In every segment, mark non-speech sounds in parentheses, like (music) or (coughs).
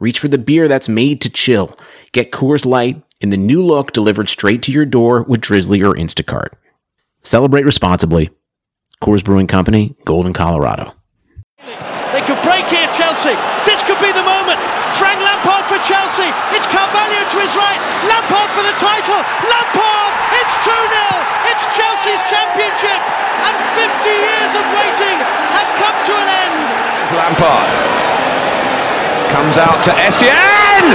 reach for the beer that's made to chill. Get Coors Light in the new look delivered straight to your door with Drizzly or Instacart. Celebrate responsibly. Coors Brewing Company, Golden, Colorado. They could break here, Chelsea. This could be the moment. Frank Lampard for Chelsea. It's Carvalho to his right. Lampard for the title. Lampard! It's 2 0. It's Chelsea's championship. And 50 years of waiting have come to an end. Lampard comes out to Essien.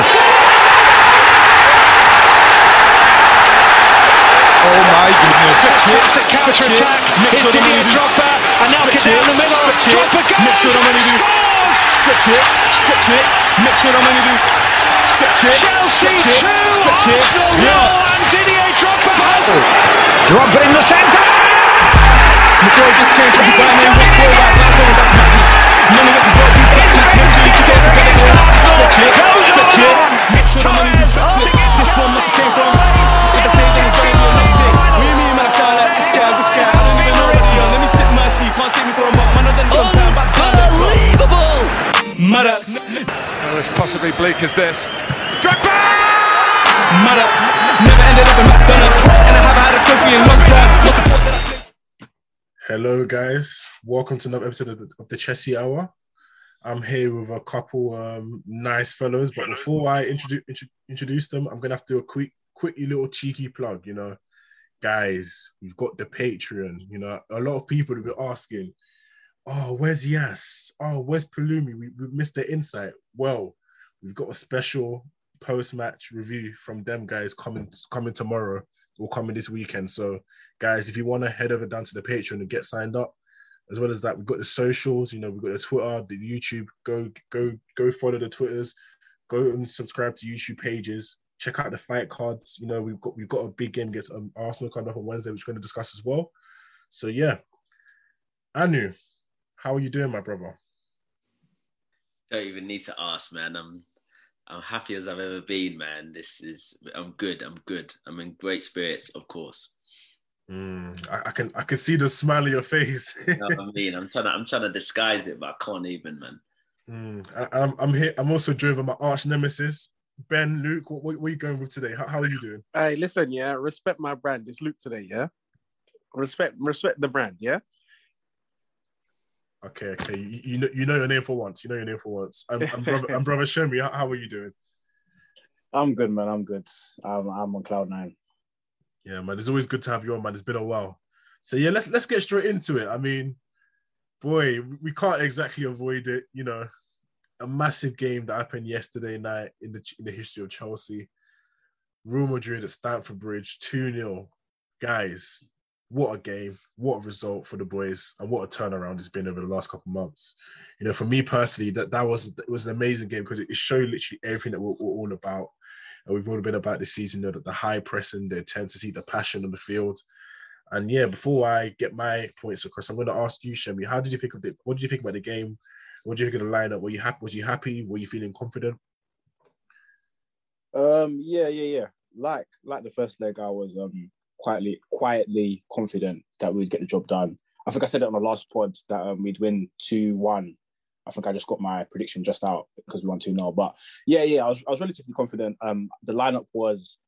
Oh my goodness. It's a counter attack. It's Didier Drogba. And now get down the middle. Drogba goes. Scores. Stretch it. Stretch it. Make sure I'm going do. Stretch it. Chelsea 2. Arsenal 0. And Didier Drogba has. Oh. Drogba in the centre. McCoy just came from Dubai, man, went for right now, going back madness. Money that we got, we got, just make sure you can get together. Stretch it, stretch it, the money. This one must have came from, if I say then it's going to a lunatic. What you mean, man, I sound this guy, which guy? I don't even know what he on. Let me sip my tea, can't take me for a mug, man, I done some time back. Unbelievable! Madas. Well, as possibly bleak as this. Drogba! Madas. Never ended up in McDonald's, and I haven't had a trophy in a long time. Not the that I Hello, guys. Welcome to another episode of the, of the Chessy Hour. I'm here with a couple um, nice fellows, but before I introduce introduce them, I'm gonna have to do a quick, quick little cheeky plug. You know, guys, we've got the Patreon. You know, a lot of people have been asking, "Oh, where's Yas? Oh, where's Palumi? We, we missed the insight." Well, we've got a special post-match review from them guys coming coming tomorrow or coming this weekend. So guys, if you want to head over down to the Patreon and get signed up, as well as that, we've got the socials. You know, we've got the Twitter, the YouTube. Go, go, go follow the Twitters. Go and subscribe to YouTube pages. Check out the fight cards. You know, we've got we've got a big game against um, Arsenal coming up on Wednesday, which we're going to discuss as well. So yeah, Anu, how are you doing, my brother? Don't even need to ask, man. I'm I'm happy as I've ever been, man. This is I'm good. I'm good. I'm in great spirits, of course. Mm, I, I, can I can see the smile on your face. you know I (laughs) mean, I'm trying to I'm trying to disguise it, but I can't even, man. Mm, I, am I'm, I'm here. I'm also joined by my arch nemesis, Ben Luke. What, what, what are you going with today? How, how, are you doing? Hey, listen, yeah. Respect my brand. It's Luke today, yeah. Respect respect the brand, yeah. Okay, okay. You, you know you know your name for once. You know your name for once. I'm, I'm brother. (laughs) I'm brother. Show me. How, how are you doing? I'm good, man. I'm good. I'm I'm on cloud nine. Yeah, man. It's always good to have you on, man. It's been a while. So yeah, let's let's get straight into it. I mean, boy, we can't exactly avoid it. You know, a massive game that happened yesterday night in the in the history of Chelsea. Real Madrid at Stamford Bridge, 2 0. Guys, what a game, what a result for the boys, and what a turnaround it's been over the last couple of months. You know, for me personally, that that was it was an amazing game because it showed literally everything that we're, we're all about and we've all been about this season, you know, the high pressing, the intensity, the passion on the field. And yeah, before I get my points across, I'm going to ask you, Shemi, how did you think of it? What did you think about the game? What do you think of the lineup? Were you happy? Was you happy? Were you feeling confident? Um, yeah, yeah, yeah. Like like the first leg, I was um quietly quietly confident that we'd get the job done. I think I said it on the last pod that um, we'd win two one. I think I just got my prediction just out because we won two 0 But yeah, yeah, I was I was relatively confident. Um, the lineup was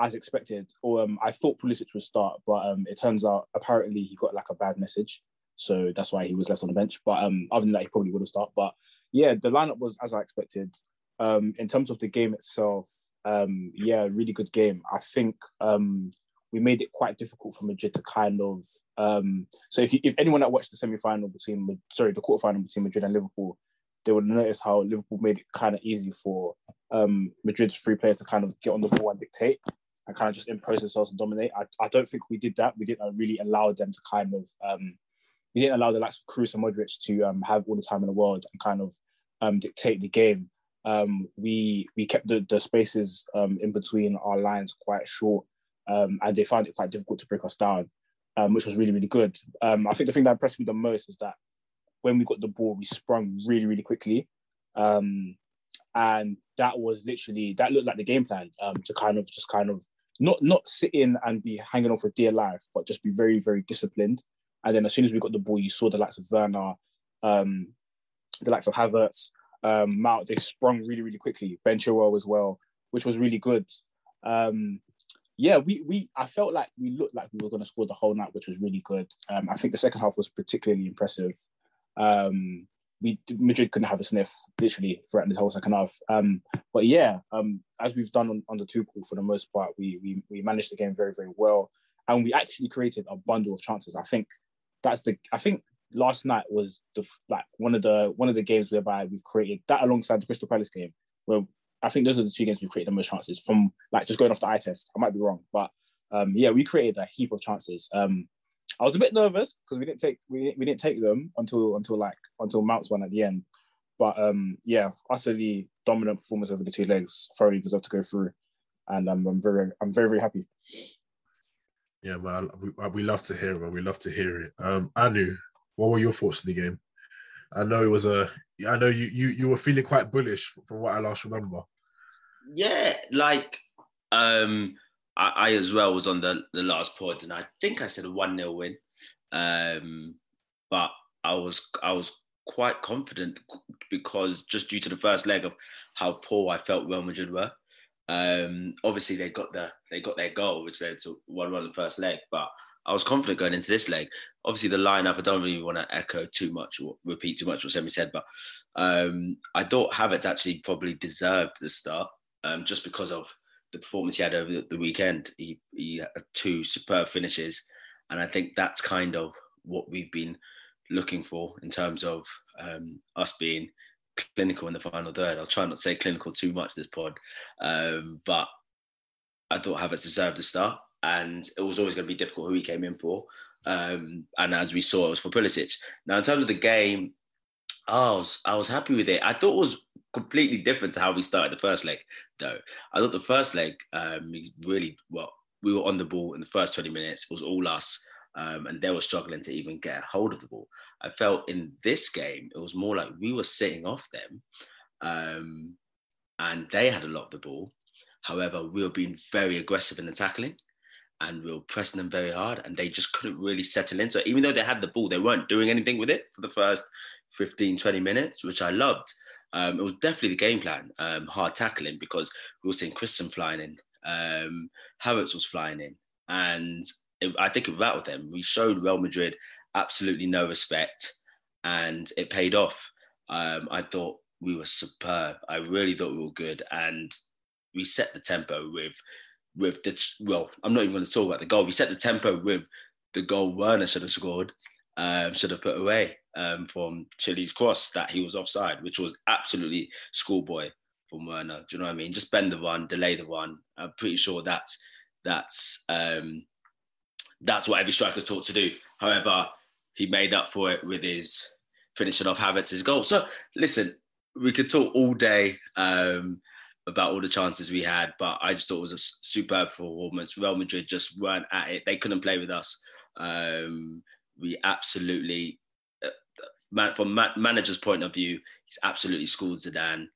as expected. Or um, I thought Pulisic would start, but um, it turns out apparently he got like a bad message, so that's why he was left on the bench. But um, other than that, he probably would have started. But yeah, the lineup was as I expected. Um, in terms of the game itself, um, yeah, really good game. I think um, we made it quite difficult for Madrid to kind of. Um, so if you, if anyone that watched the semi final between sorry the quarter final between Madrid and Liverpool, they would notice how Liverpool made it kind of easy for um, Madrid's free players to kind of get on the ball and dictate and kind of just impose themselves and dominate. I, I don't think we did that. We didn't really allow them to kind of um, we didn't allow the likes of Kroos and Modric to um, have all the time in the world and kind of um, dictate the game. Um, we we kept the, the spaces um, in between our lines quite short, um, and they found it quite difficult to break us down, um, which was really really good. Um, I think the thing that impressed me the most is that when we got the ball, we sprung really really quickly, um, and that was literally that looked like the game plan um, to kind of just kind of not not sit in and be hanging on for dear life, but just be very very disciplined. And then as soon as we got the ball, you saw the likes of Werner, um, the likes of Havertz, um, Mount. They sprung really really quickly. Ben Chilwell as well, which was really good. Um, yeah, we we I felt like we looked like we were going to score the whole night, which was really good. Um, I think the second half was particularly impressive. Um, we Madrid couldn't have a sniff literally throughout the whole second half. Um, but yeah, um, as we've done on, on the Tuchel for the most part, we, we we managed the game very very well, and we actually created a bundle of chances. I think that's the I think last night was the like one of the one of the games whereby we've created that alongside the Crystal Palace game, where I think those are the two games we've created the most chances from like just going off the eye test. I might be wrong, but um, yeah, we created a heap of chances. Um, I was a bit nervous because we didn't take we, we didn't take them until until like until Mounts one at the end. But um, yeah, utterly dominant performance over the two legs. Thoroughly deserved to go through, and um, I'm very I'm very very happy. Yeah, man, we, we love to hear it. Man. We love to hear it. Um, Anu, what were your thoughts in the game? I know it was a. I know you you you were feeling quite bullish from what I last remember. Yeah, like um, I, I, as well was on the, the last pod, and I think I said a one 0 win. Um, but I was I was quite confident because just due to the first leg of how poor I felt Real Madrid were. Um, obviously they got the they got their goal, which led to one one the first leg. But I was confident going into this leg. Obviously the lineup, I don't really want to echo too much or repeat too much what Semmy said, but um, I thought Havertz actually probably deserved the start um, just because of the performance he had over the, weekend. He, he had two superb finishes, and I think that's kind of what we've been looking for in terms of um, us being clinical in the final third. I'll try not to say clinical too much this pod, um, but I thought Havertz deserved the start, and it was always going to be difficult who he came in for. Um, and as we saw, it was for Pulisic. Now, in terms of the game, I was I was happy with it. I thought it was completely different to how we started the first leg, though. I thought the first leg, um, really well. We were on the ball in the first 20 minutes. It was all us, um, and they were struggling to even get a hold of the ball. I felt in this game, it was more like we were sitting off them, um, and they had a lot of the ball. However, we were being very aggressive in the tackling and we were pressing them very hard and they just couldn't really settle in. So even though they had the ball, they weren't doing anything with it for the first 15, 20 minutes, which I loved. Um, it was definitely the game plan, um, hard tackling, because we were seeing Christian flying in, um, Havertz was flying in, and it, I think it rattled them. We showed Real Madrid absolutely no respect, and it paid off. Um, I thought we were superb. I really thought we were good, and we set the tempo with with the well. I'm not even going to talk about the goal. We set the tempo with the goal Werner should have scored, um, should have put away um, from Chilly's cross that he was offside, which was absolutely schoolboy from Werner. Do you know what I mean? Just bend the one, delay the one. I'm pretty sure that's that's um, that's what every striker's taught to do. However, he made up for it with his finishing off Havertz's goal. So listen, we could talk all day um, about all the chances we had, but I just thought it was a superb performance. Real Madrid just weren't at it; they couldn't play with us. Um, we absolutely man, from ma- manager's point of view, he's absolutely schooled Zidane.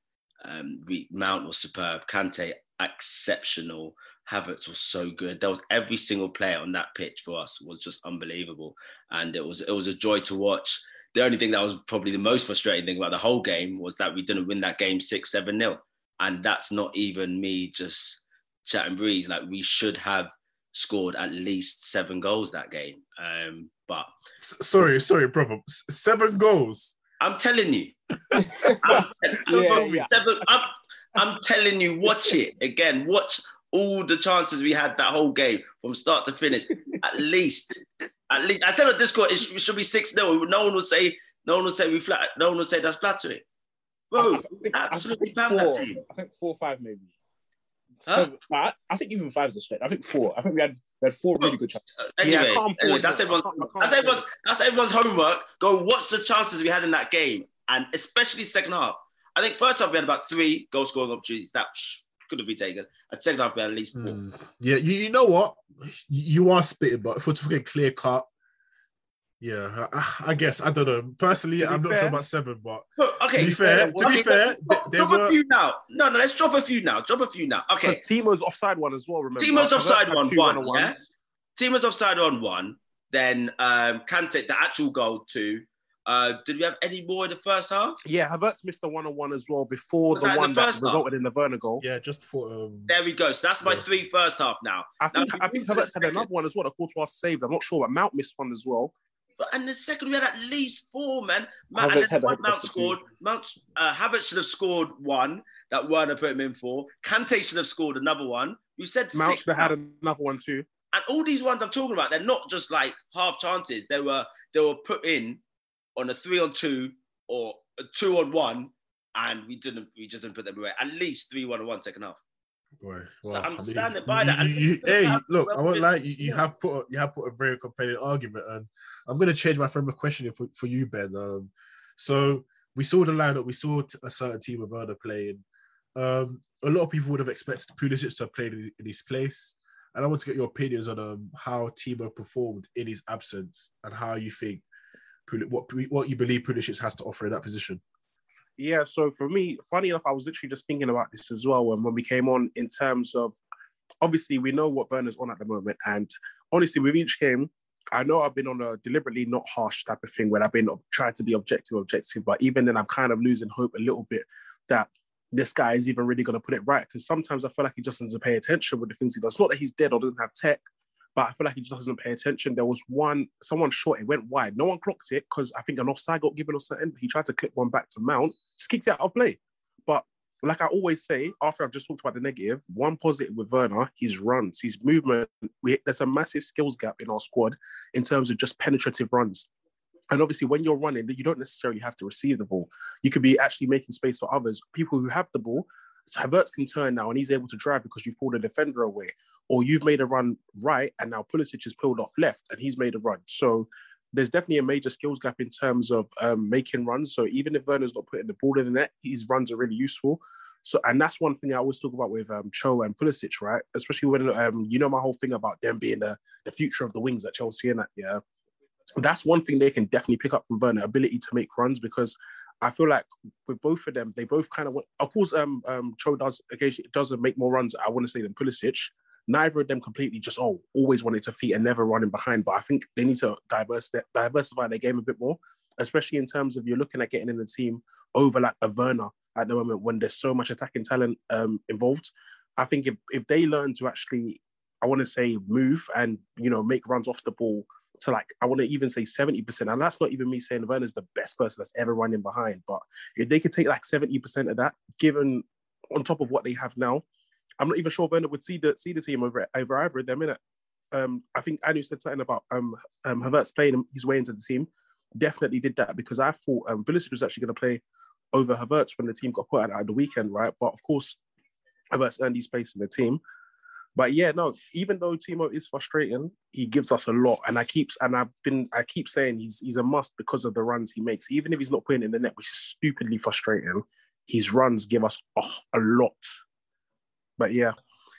Um, Mount was superb. Kante exceptional. Havertz was so good. There was every single player on that pitch for us was just unbelievable, and it was it was a joy to watch. The only thing that was probably the most frustrating thing about the whole game was that we didn't win that game six seven nil, and that's not even me just chatting breeze. Like we should have scored at least seven goals that game. Um, but sorry, sorry, brother, seven goals. I'm telling you. (laughs) I'm, yeah, yeah. Seven, I'm, I'm telling you, watch it again. Watch all the chances we had that whole game from start to finish. At least, at least. I said on Discord it should, it should be six 0 No one will say. No one will say we flat. No one will say that's flattering. Bro, I think, absolutely I think, four, that team. I think four or five maybe. Huh? So, I, I, think even five is a stretch. I think four. I think we had we had four really good chances. Anyway, yeah, anyway that's everyone's that's everyone's that's everyone's homework. Go watch the chances we had in that game, and especially second half. I think first half we had about three goal scoring opportunities that could have been taken. And second half we had at least four. Mm. Yeah, you, you know what? You are spitting, but if we're talking clear cut, yeah, I, I, guess I don't know. Personally, I'm not fair? sure about seven, but okay. To be fair, to be fair, drop, drop were... a few now. No, no, let's drop a few now. Drop a few now. Okay. Timo's offside one as well. Remember? Timo's offside one, one. Yeah. Timo's offside on one. Then um, Kante, the actual goal two. Uh, did we have any more in the first half? Yeah, Havertz missed the one on one as well before Was the one the that half? resulted in the Werner goal. Yeah, just before. Um... There we go. So that's my yeah. three first half now. I think now, I think Havertz had another one as well. The Courtois saved. I'm not sure, but Mount missed one as well. But and the second we had at least four men. Mount, Havertz had one Mount scored. Mount uh, Havertz should have scored one that Werner put him in for. Kante should have scored another one. You said Mount should have had another one too. And all these ones I'm talking about, they're not just like half chances. They were they were put in on a three on two or a two on one, and we didn't we just didn't put them away. At least three one on one second half. Boy, well, so I'm I mean, standing by you, that. You, you, hey, look, I won't lie. You, you have put a, you have put a very compelling argument, and I'm going to change my frame of questioning for, for you, Ben. Um, so we saw the lineup, we saw a certain team of Werner playing. Um, a lot of people would have expected Pulisic to have played in, in his place, and I want to get your opinions on um, how Timo performed in his absence and how you think what what you believe Pulisic has to offer in that position. Yeah, so for me, funny enough, I was literally just thinking about this as well when, when we came on in terms of obviously we know what Werner's on at the moment. And honestly, with each game, I know I've been on a deliberately not harsh type of thing where I've been trying to be objective, objective, but even then I'm kind of losing hope a little bit that this guy is even really going to put it right. Because sometimes I feel like he just doesn't pay attention with the things he does. Not that he's dead or doesn't have tech, but I feel like he just doesn't pay attention. There was one, someone shot, it went wide. No one clocked it because I think an offside got given or something. He tried to clip one back to Mount, just kicked out of play. But like I always say, after I've just talked about the negative, one positive with Werner, his runs, his movement. We, there's a massive skills gap in our squad in terms of just penetrative runs. And obviously, when you're running, you don't necessarily have to receive the ball. You could be actually making space for others. People who have the ball, so Havertz can turn now and he's able to drive because you've pulled the defender away or you've made a run right and now Pulisic has pulled off left and he's made a run. So there's definitely a major skills gap in terms of um, making runs. So even if Werner's not putting the ball in the net, his runs are really useful. So and that's one thing I always talk about with um, Cho and Pulisic, right? Especially when um, you know my whole thing about them being the, the future of the wings at Chelsea and that, yeah. That's one thing they can definitely pick up from Werner, ability to make runs because I feel like with both of them, they both kind of. Of course, um, um, Cho does occasionally doesn't make more runs. I want to say than Pulisic, neither of them completely just oh always wanted to feet and never running behind. But I think they need to diverse diversify their game a bit more, especially in terms of you're looking at getting in the team over like a Werner at the moment when there's so much attacking talent um, involved. I think if if they learn to actually, I want to say move and you know make runs off the ball to like I want to even say 70%. And that's not even me saying Werner's the best person that's ever running behind. But if they could take like 70% of that, given on top of what they have now, I'm not even sure Werner would see the see the team over over either of them in it. Um, I think Anu said something about um, um Havertz playing his way into the team. Definitely did that because I thought um, Pulisic was actually going to play over Havertz when the team got put out at the weekend, right? But of course, Havertz earned his place in the team. But yeah, no, even though Timo is frustrating, he gives us a lot. And I keep and I've been I keep saying he's he's a must because of the runs he makes. Even if he's not putting in the net, which is stupidly frustrating, his runs give us oh, a lot. But yeah.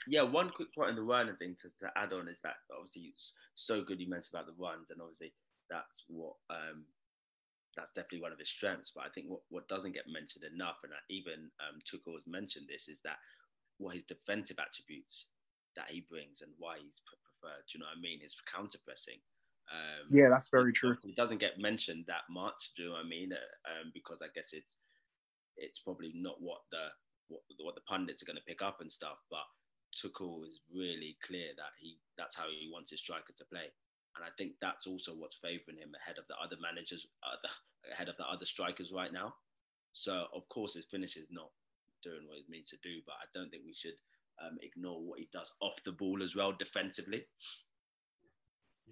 Yeah, one quick point on the Werner thing to, to add on is that obviously it's so good you mentioned about the runs, and obviously that's what um that's definitely one of his strengths. But I think what, what doesn't get mentioned enough, and even um, Tuchel has mentioned this, is that what his defensive attributes that he brings and why he's preferred. Do you know what I mean? His counter pressing. Um, yeah, that's very true. It doesn't get mentioned that much. Do you know what I mean? Uh, um, because I guess it's it's probably not what the what, what the pundits are going to pick up and stuff. But Tuchel is really clear that he that's how he wants his strikers to play, and I think that's also what's favouring him ahead of the other managers, uh, the, ahead of the other strikers right now. So of course his finish is not doing what he means to do, but I don't think we should um, ignore what he does off the ball as well defensively.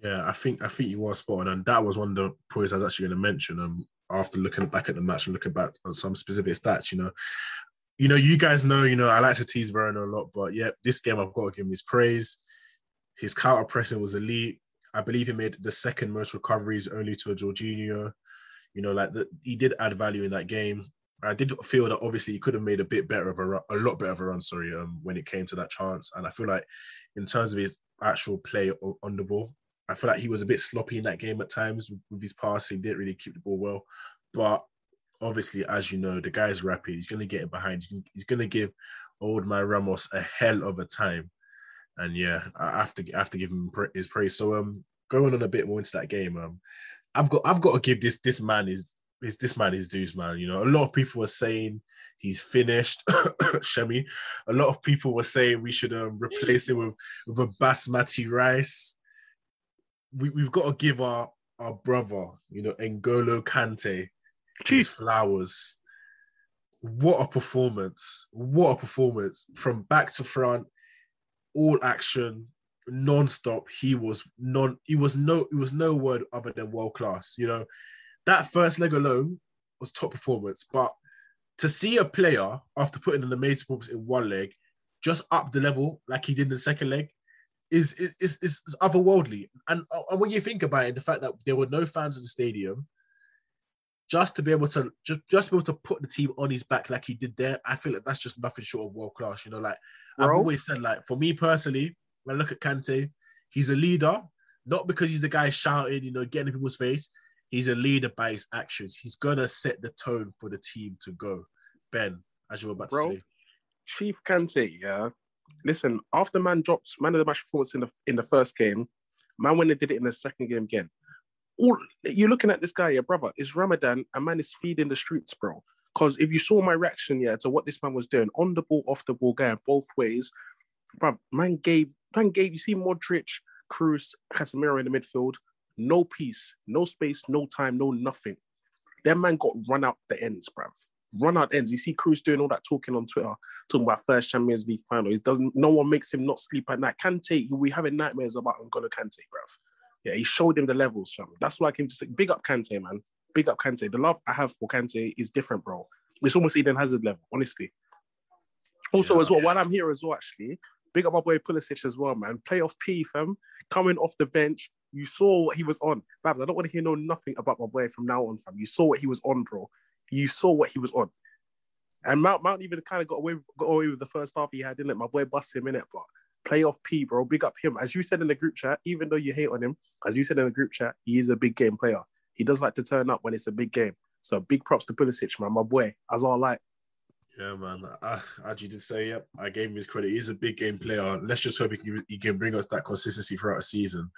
Yeah, I think I think you are spot on, and that was one of the points I was actually going to mention. Um, after looking back at the match and looking back on some specific stats, you know, you know, you guys know, you know, I like to tease Werner a lot, but yeah, this game I've got to give him his praise. His counter pressing was elite. I believe he made the second most recoveries only to a Jorginho. You know, like the, he did add value in that game. I did feel that obviously he could have made a bit better of a run, a lot better of a run, sorry, um, when it came to that chance. And I feel like in terms of his actual play on the ball, I feel like he was a bit sloppy in that game at times with his passing, didn't really keep the ball well. But obviously, as you know, the guy's rapid. He's going to get it behind. He's going to give old man Ramos a hell of a time. And yeah, I have to I have to give him his praise. So um, going on a bit more into that game, um, I've got I've got to give this this man is is this man is dues, man. You know, a lot of people were saying he's finished, (coughs) Shemi. A lot of people were saying we should um, replace him with with a basmati rice. We we've got to give our our brother, you know, N'Golo Kante, Chief flowers. What a performance! What a performance from back to front, all action, non-stop. He was non. He was no. It was no word other than world class. You know, that first leg alone was top performance. But to see a player after putting an amazing performance in one leg, just up the level like he did in the second leg, is is is, is otherworldly. And, and when you think about it, the fact that there were no fans in the stadium, just to be able to just, just be able to put the team on his back like he did there, I feel like that's just nothing short of world class. You know, like Bro. I've always said, like for me personally, when I look at Kante, he's a leader, not because he's the guy shouting, you know, getting in people's face. He's a leader by his actions. He's gonna set the tone for the team to go. Ben, as you were about Bro, to say. Chief Kante, yeah. Listen, after man dropped man of the match performance in the in the first game, man when they did it in the second game again all you're looking at this guy, yeah, brother. It's Ramadan, a man is feeding the streets, bro. Because if you saw my reaction, yeah, to what this man was doing on the ball, off the ball, going both ways, bro, man gave, man gave. You see Modric, Kroos, Casemiro in the midfield, no peace, no space, no time, no nothing. That man got run out the ends, bruv. Run out ends. You see Kroos doing all that talking on Twitter, talking about first Champions League final. He doesn't. No one makes him not sleep at night. Kante, we having nightmares about N'Golo Kante, bruv. Yeah, he showed him the levels, fam. That's why I came to say, big up Kante, man. Big up Kante. The love I have for Kante is different, bro. It's almost Eden Hazard level, honestly. Also, yeah. as well, while I'm here as well, actually, big up my boy Pulisic as well, man. Playoff P, fam. Coming off the bench, you saw what he was on. Babs, I don't want to hear no nothing about my boy from now on, fam. You saw what he was on, bro. You saw what he was on. And Mount Mount even kind of got away got away with the first half he had, didn't it? My boy bust him in it, but playoff P, bro. Big up him. As you said in the group chat, even though you hate on him, as you said in the group chat, he is a big game player. He does like to turn up when it's a big game. So big props to Pulisic, man, my boy. As all like. Yeah, man. I, as you did say, yep, I gave him his credit. He's a big game player. Let's just hope he can, he can bring us that consistency throughout the season.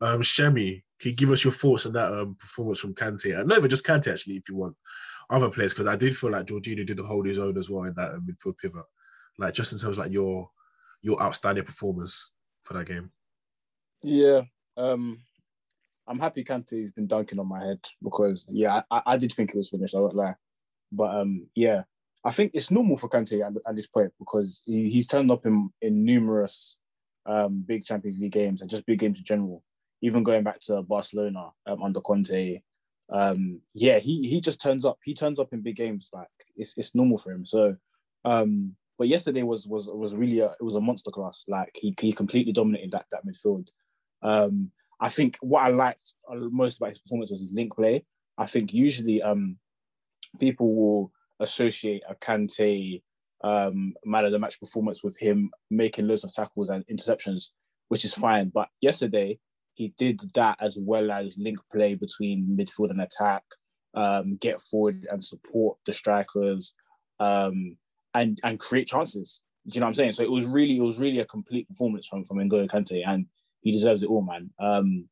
Um, Shemi, can you give us your thoughts on that um, performance from Kante? And not even just Kante, actually, if you want other players, because I did feel like Jorginho did hold his own as well in that um, midfield pivot. Like just in terms of like your your outstanding performance for that game? Yeah, um, I'm happy Kante's been dunking on my head because yeah, I, I did think it was finished. I won't lie, but um, yeah, I think it's normal for Kante at, at this point because he, he's turned up in in numerous um, big Champions League games and just big games in general. Even going back to Barcelona um, under Conte, um, yeah, he he just turns up. He turns up in big games. Like it's it's normal for him. So um, but yesterday was was was really a, it was a monster class. Like he he completely dominated that that midfield. Um, I think what I liked most about his performance was his link play. I think usually um, people will associate a Kante um, man of the match performance with him making loads of tackles and interceptions, which is fine. But yesterday he did that as well as link play between midfield and attack. um, get forward and support the strikers, um, and and create chances. Do you know what I'm saying? So it was really, it was really a complete performance from from N'Golo Kante, and he deserves it all, man. Um,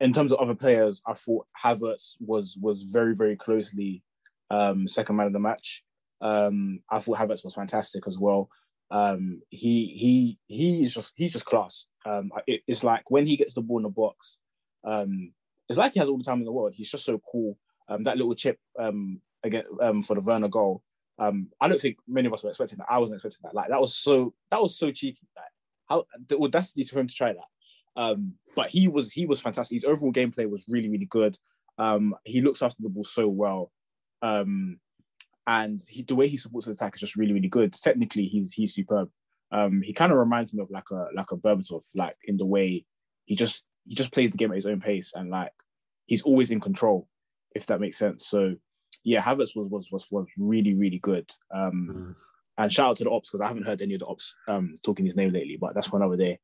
in terms of other players, I thought Havertz was was very, very closely um, second man of the match. Um, I thought Havertz was fantastic as well. Um, he he he is just he's just class. Um, it, it's like when he gets the ball in the box, um, it's like he has all the time in the world. He's just so cool. Um, that little chip um, again um, for the Werner goal. Um, I don't think many of us were expecting that. I wasn't expecting that. Like that was so that was so cheeky. Like how the audacity for him to try that. Um, but he was he was fantastic. His overall gameplay was really really good. Um, he looks after the ball so well. Um, and he, the way he supports the attack is just really, really good. Technically, he's he's superb. Um, he kind of reminds me of like a like a Berbatov, like in the way he just he just plays the game at his own pace and like he's always in control, if that makes sense. So yeah, Havertz was was was, was really really good. Um, mm. And shout out to the ops because I haven't heard any of the ops um, talking his name lately, but that's one over there.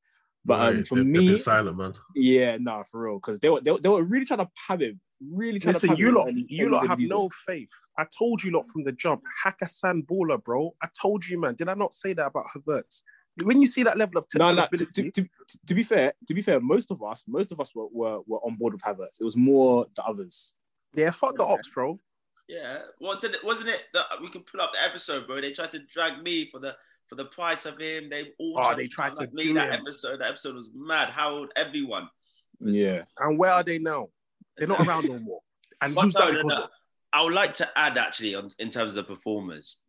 But um, for they've, me, they've silent man. Yeah, nah, for real, because they were, they, they were really trying to have him really trying Listen, to you lot, you lot have no faith. I told you lot from the jump. Hakkasan baller, bro. I told you, man. Did I not say that about Havertz? When you see that level of no, no. To, to, to, to, be fair, to be fair, most of us, most of us were, were, were on board with Havertz. It was more the others. Yeah, fuck the ops, bro. Yeah, wasn't it? Wasn't it that we can pull up the episode, bro? They tried to drag me for the for the price of him. They all oh, they tried to, like do me that him. episode. That episode was mad. How old? everyone. Yeah. And where are they now? They're not around no more. And who's no, that no, no. of? I would like to add actually on in terms of the performers.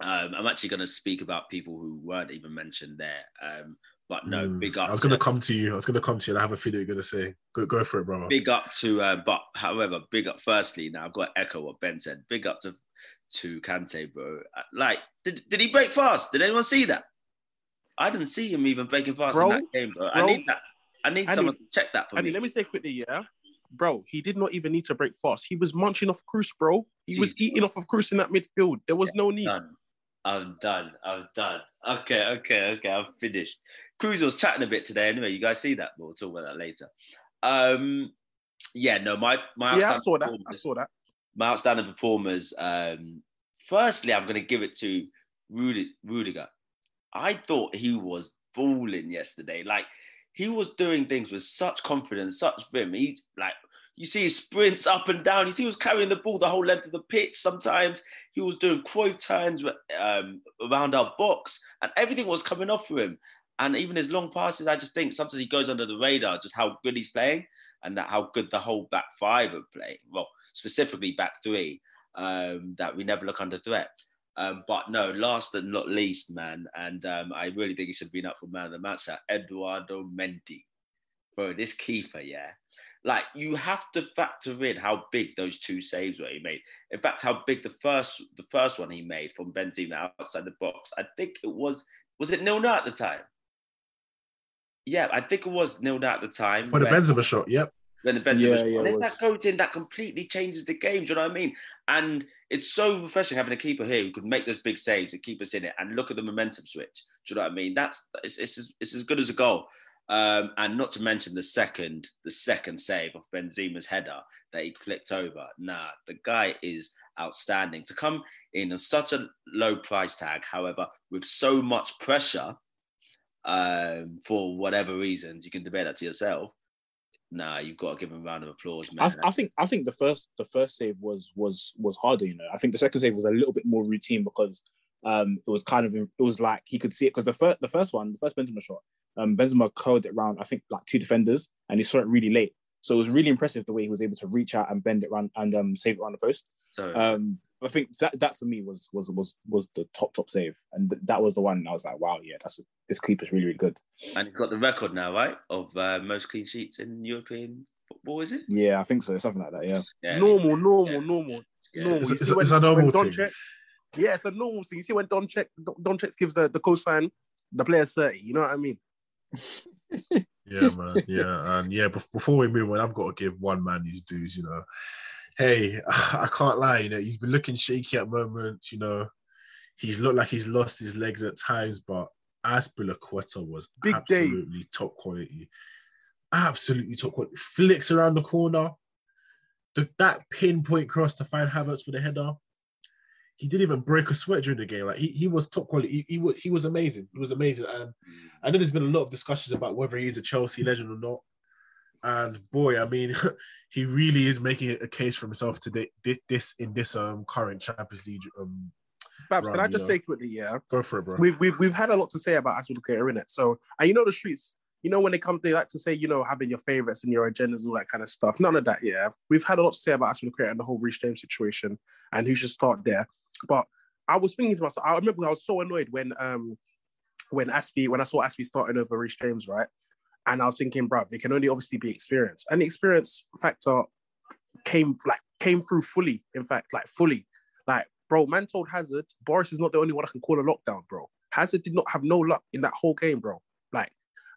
Um, I'm actually going to speak about people who weren't even mentioned there. Um, but no, Mm. big up. I was gonna come to you. I was gonna come to you and I have a feeling you're gonna say. Go, go for it, brother. Big up to, uh, but however, big up. Firstly, now I've got to echo what Ben said. Big up to to Kante, bro. Uh, Like, did, did he break fast? Did anyone see that? I didn't see him even breaking fast Bro, in that game, bro. I need that. I need Andy, someone to check that for Andy, me. let me say quickly, yeah. Bro, he did not even need to break fast. He was munching off Kroos, bro. He was eating off of Kroos in that midfield. There was no need. Done. I'm done. I'm done. Okay, okay, okay. I'm finished. Kroos was chatting a bit today. Anyway, you guys see that? But We'll talk about that later. Um, yeah, no, my my Yeah, I outstanding saw that. I performers- saw that. my outstanding performers. Um, firstly, I'm going to give it to Rudi- Rudiger. I thought he was balling yesterday. Like he was doing things with such confidence, such vim. He like you see his sprints up and down. You see he was carrying the ball the whole length of the pitch. Sometimes he was doing Cruyff turns um, around our box, and everything was coming off for him. And even his long passes, I just think sometimes he goes under the radar, just how good he's playing, and that how good the whole back five are playing. Well, specifically back three, um, that we never look under threat. Um, but no, last and not least, man, and um, I really think he should have been up for man of the match. That Eduardo Mendy, bro, this keeper, yeah, like you have to factor in how big those two saves were he made. In fact, how big the first the first one he made from Benzema outside the box. I think it was was it nil nil at the time. Yeah, I think it was nil nil at the time. For the when- Benzema shot, yep. when the Benzema Yeah, shot. yeah, And it if that goes in, that completely changes the game. Do you know what I mean? And it's so refreshing having a keeper here who could make those big saves and keep us in it. And look at the momentum switch. Do you know what I mean? That's it's, it's, as- it's as good as a goal. Um, and not to mention the second, the second save of Benzema's header that he flicked over. Nah, the guy is outstanding. To come in on such a low price tag, however, with so much pressure, um, for whatever reasons, you can debate that to yourself. Nah, you've got to give him a round of applause, man. I, I think I think the first the first save was was was harder. You know, I think the second save was a little bit more routine because um it was kind of it was like he could see it because the first the first one the first Benzema shot um Benzema curled it around I think like two defenders and he saw it really late. So it was really impressive the way he was able to reach out and bend it around and um save it around the post. So Um, I think that that for me was was was was the top top save, and th- that was the one I was like, wow, yeah, that's this keeper's really really good. And he's got the record now, right, of uh, most clean sheets in European football, is it? Yeah, I think so, something like that. Yeah. Yeah, normal, normal, normal, Yeah. normal. It's- You it's- see when- it's a normal when thing. Check- yeah, it's a normal thing. You see when Don check Don checks gives the, the cosign, the player's 30. You know what I mean? (laughs) Yeah, man. Yeah, and yeah. Before we move on, I've got to give one man his dues. You know, hey, (laughs) I can't lie. You know, he's been looking shaky at moments. You know, he's looked like he's lost his legs at times, but Azpilicueta was Big absolutely top quality. Absolutely top quality. Flicks around the corner. the, that pinpoint cross to find Havertz for the header. He didn't even break a sweat during the game. Like he, he was top quality. He, he, was, he was amazing. He was amazing. And I know there's been a lot of discussions about whether he's a Chelsea legend or not. And boy, I mean, (laughs) he really is making a case for himself today. This in this um current Champions League um Babs, can I just say quickly, yeah? Go for it, bro. We've, we've, we've had a lot to say about Azpilicueta in it. So, and you know the streets, you know when they come, they like to say, you know, having your favorites and your agendas, all that kind of stuff. None of that, yeah. We've had a lot to say about Azpilicueta and the whole Reece James situation and who should start there. But I was thinking to myself, I remember I was so annoyed when um when Aspie, when I saw Aspie starting over Reece James, right? And I was thinking, bro, they can only obviously be experience. And the experience factor came like came through fully, in fact, like fully. Like bro, man told Hazard, Boris is not the only one I can call a lockdown, bro. Hazard did not have no luck in that whole game, bro. Like,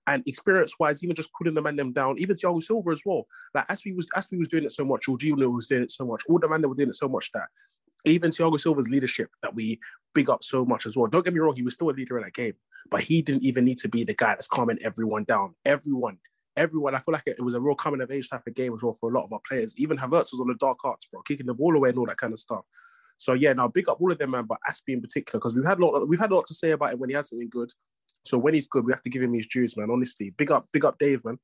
and experience-wise, even just cooling the man them down, even Thiago Silva as well. Like as we was as we was doing it so much, Jorginho was doing it so much, all the man that were doing it so much that even Thiago Silva's leadership that we big up so much as well. Don't get me wrong, he was still a leader in that game, but he didn't even need to be the guy that's calming everyone down. Everyone, everyone. I feel like it, it was a real coming of age type of game as well for a lot of our players. Even Havertz was on the dark arts, bro, kicking the ball away and all that kind of stuff. So yeah, now big up all of them, man, but Aspie in particular, because we've had a lot, we've had a lot to say about him when he hasn't been good. So when he's good, we have to give him his dues, man. Honestly, big up, big up, Dave, man.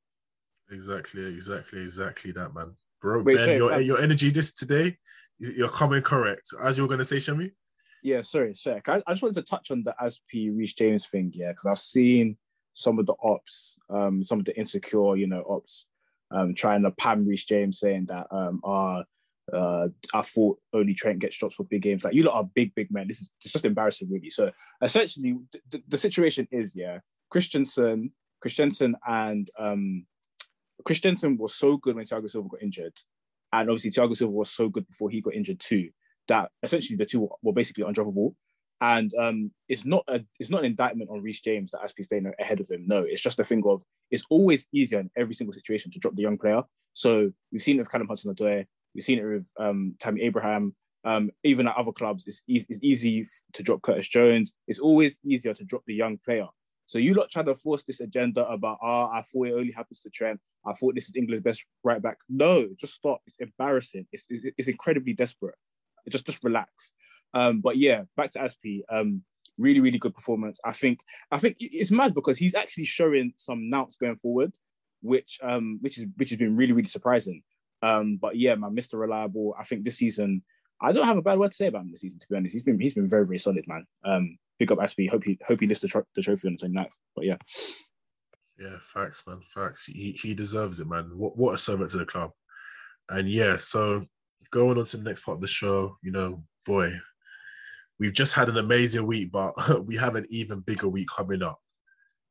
Exactly, exactly, exactly that, man. Bro, Wait, Ben, sorry, your, your energy this today, you're coming correct. As you were going to say, Shami? Yeah, sorry, sorry. I, I just wanted to touch on the Aspie Reece James thing, yeah, because I've seen some of the ops, um, some of the insecure, you know, ops, um, trying to pam Reece James saying that, um, uh, uh, I thought only Trent gets shots for big games. Like you lot are big, big men. This is it's just embarrassing, really. So essentially, the, the situation is, yeah, Christensen, Christensen, and um, Christensen was so good when Thiago Silva got injured, and obviously Thiago Silva was so good before he got injured too. That essentially the two were basically undroppable. And um, it's not a it's not an indictment on Reece James that Aspie's playing ahead of him. No, it's just a thing of it's always easier in every single situation to drop the young player. So we've seen it with Callum Hudson-Odoi, We've seen it with um, Tammy Abraham. Um, even at other clubs, it's, e- it's easy to drop Curtis Jones. It's always easier to drop the young player. So you lot trying to force this agenda about, ah, oh, I thought it only happens to Trent. I thought this is England's best right back. No, just stop. It's embarrassing. It's, it's, it's incredibly desperate. Just just relax. Um, but yeah, back to Aspie. Um, really, really good performance. I think I think it's mad because he's actually showing some nouts going forward, which um, which is which has been really, really surprising. Um, but yeah, man, Mr. Reliable. I think this season, I don't have a bad word to say about him this season. To be honest, he's been he's been very very solid, man. Um, pick up Aspie. Hope he hope he lifts the, tro- the trophy on the 29th. But yeah. Yeah, facts, man. Facts. He he deserves it, man. What what a servant to the club. And yeah, so going on to the next part of the show, you know, boy, we've just had an amazing week, but (laughs) we have an even bigger week coming up.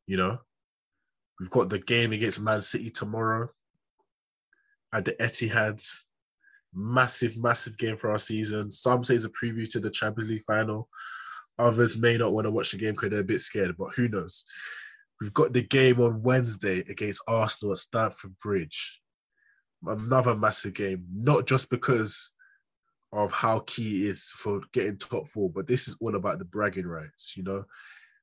You know, we've got the game against Man City tomorrow at the Etihad. Massive, massive game for our season. Some say it's a preview to the Champions League final. Others may not want to watch the game because they're a bit scared, but who knows? We've got the game on Wednesday against Arsenal at Stamford Bridge. Another massive game, not just because of how key it is for getting top four, but this is all about the bragging rights. You know,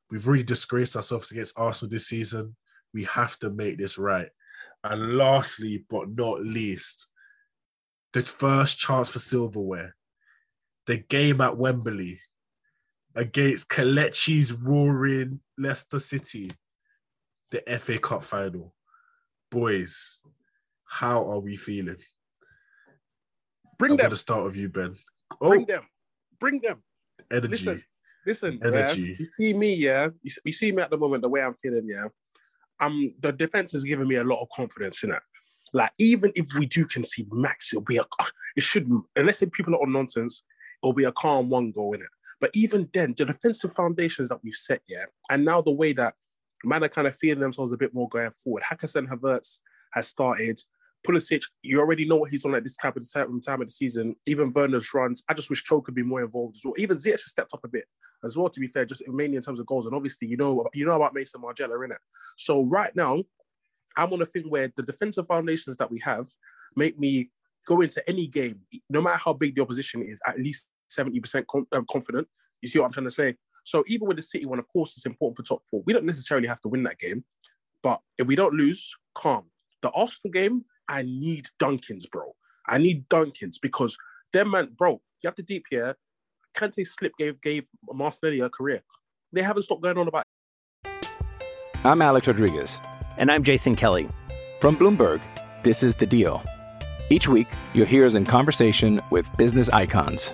we've really disgraced ourselves against Arsenal this season. We have to make this right. And lastly, but not least, the first chance for silverware, the game at Wembley against Kelechi's roaring Leicester City, the FA Cup final. Boys, how are we feeling? Bring I'm them. gonna start with you, Ben. Oh, Bring them. Bring them. Energy. Listen, listen energy. Yeah? You see me, yeah. You, you see me at the moment, the way I'm feeling, yeah. Um, the defense has given me a lot of confidence in it. Like even if we do concede max, it'll be a it should unless people are on nonsense, it'll be a calm one goal in it. But even then, the defensive foundations that we've set, yeah, and now the way that man are kind of feeling themselves a bit more going forward. Hakkasan Havertz has started. Pulisic, you already know what he's on at this type of time, time of the season. Even Werner's runs. I just wish Cho could be more involved as well. Even Ziyech has stepped up a bit as well, to be fair, just mainly in terms of goals. And obviously, you know, you know about Mason Margiela, it. So right now, I'm on a thing where the defensive foundations that we have make me go into any game, no matter how big the opposition is, at least 70% com- um, confident. You see what I'm trying to say? So even with the City one, of course, it's important for top four. We don't necessarily have to win that game, but if we don't lose, calm. The Arsenal game, I need Dunkins, bro. I need Dunkins because them man, bro, you have to deep here. Kante slip gave gave Martinelli a career. They haven't stopped going on about. I'm Alex Rodriguez. And I'm Jason Kelly. From Bloomberg, this is The Deal. Each week, you'll hear us in conversation with business icons.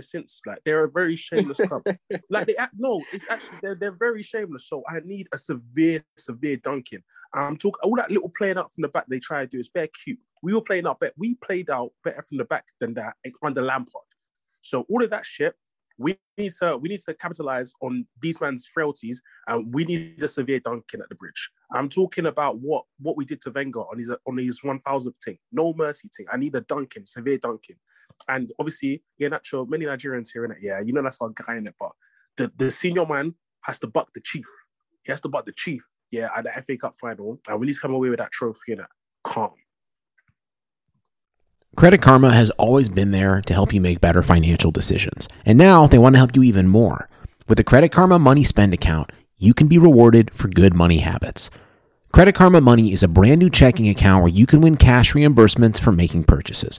Since like they're a very shameless (laughs) club. like they act no, it's actually they're, they're very shameless. So I need a severe, severe dunking. I'm talking all that little playing out from the back they try to do is very cute. We were playing out better. We played out better from the back than that under Lampard. So all of that shit, we need to we need to capitalize on these man's frailties, and we need a severe dunking at the bridge. I'm talking about what what we did to Wenger on his on his 1000th thing, no mercy thing. I need a dunking, severe dunking, and obviously, yeah, natural. Many Nigerians here in it, yeah, you know that's our guy in it, but the the senior man has to buck the chief. He has to buck the chief, yeah, at the FA Cup final, and need to come away with that trophy in it. Calm. Credit Karma has always been there to help you make better financial decisions. And now they want to help you even more. With the Credit Karma Money Spend account, you can be rewarded for good money habits. Credit Karma Money is a brand new checking account where you can win cash reimbursements for making purchases.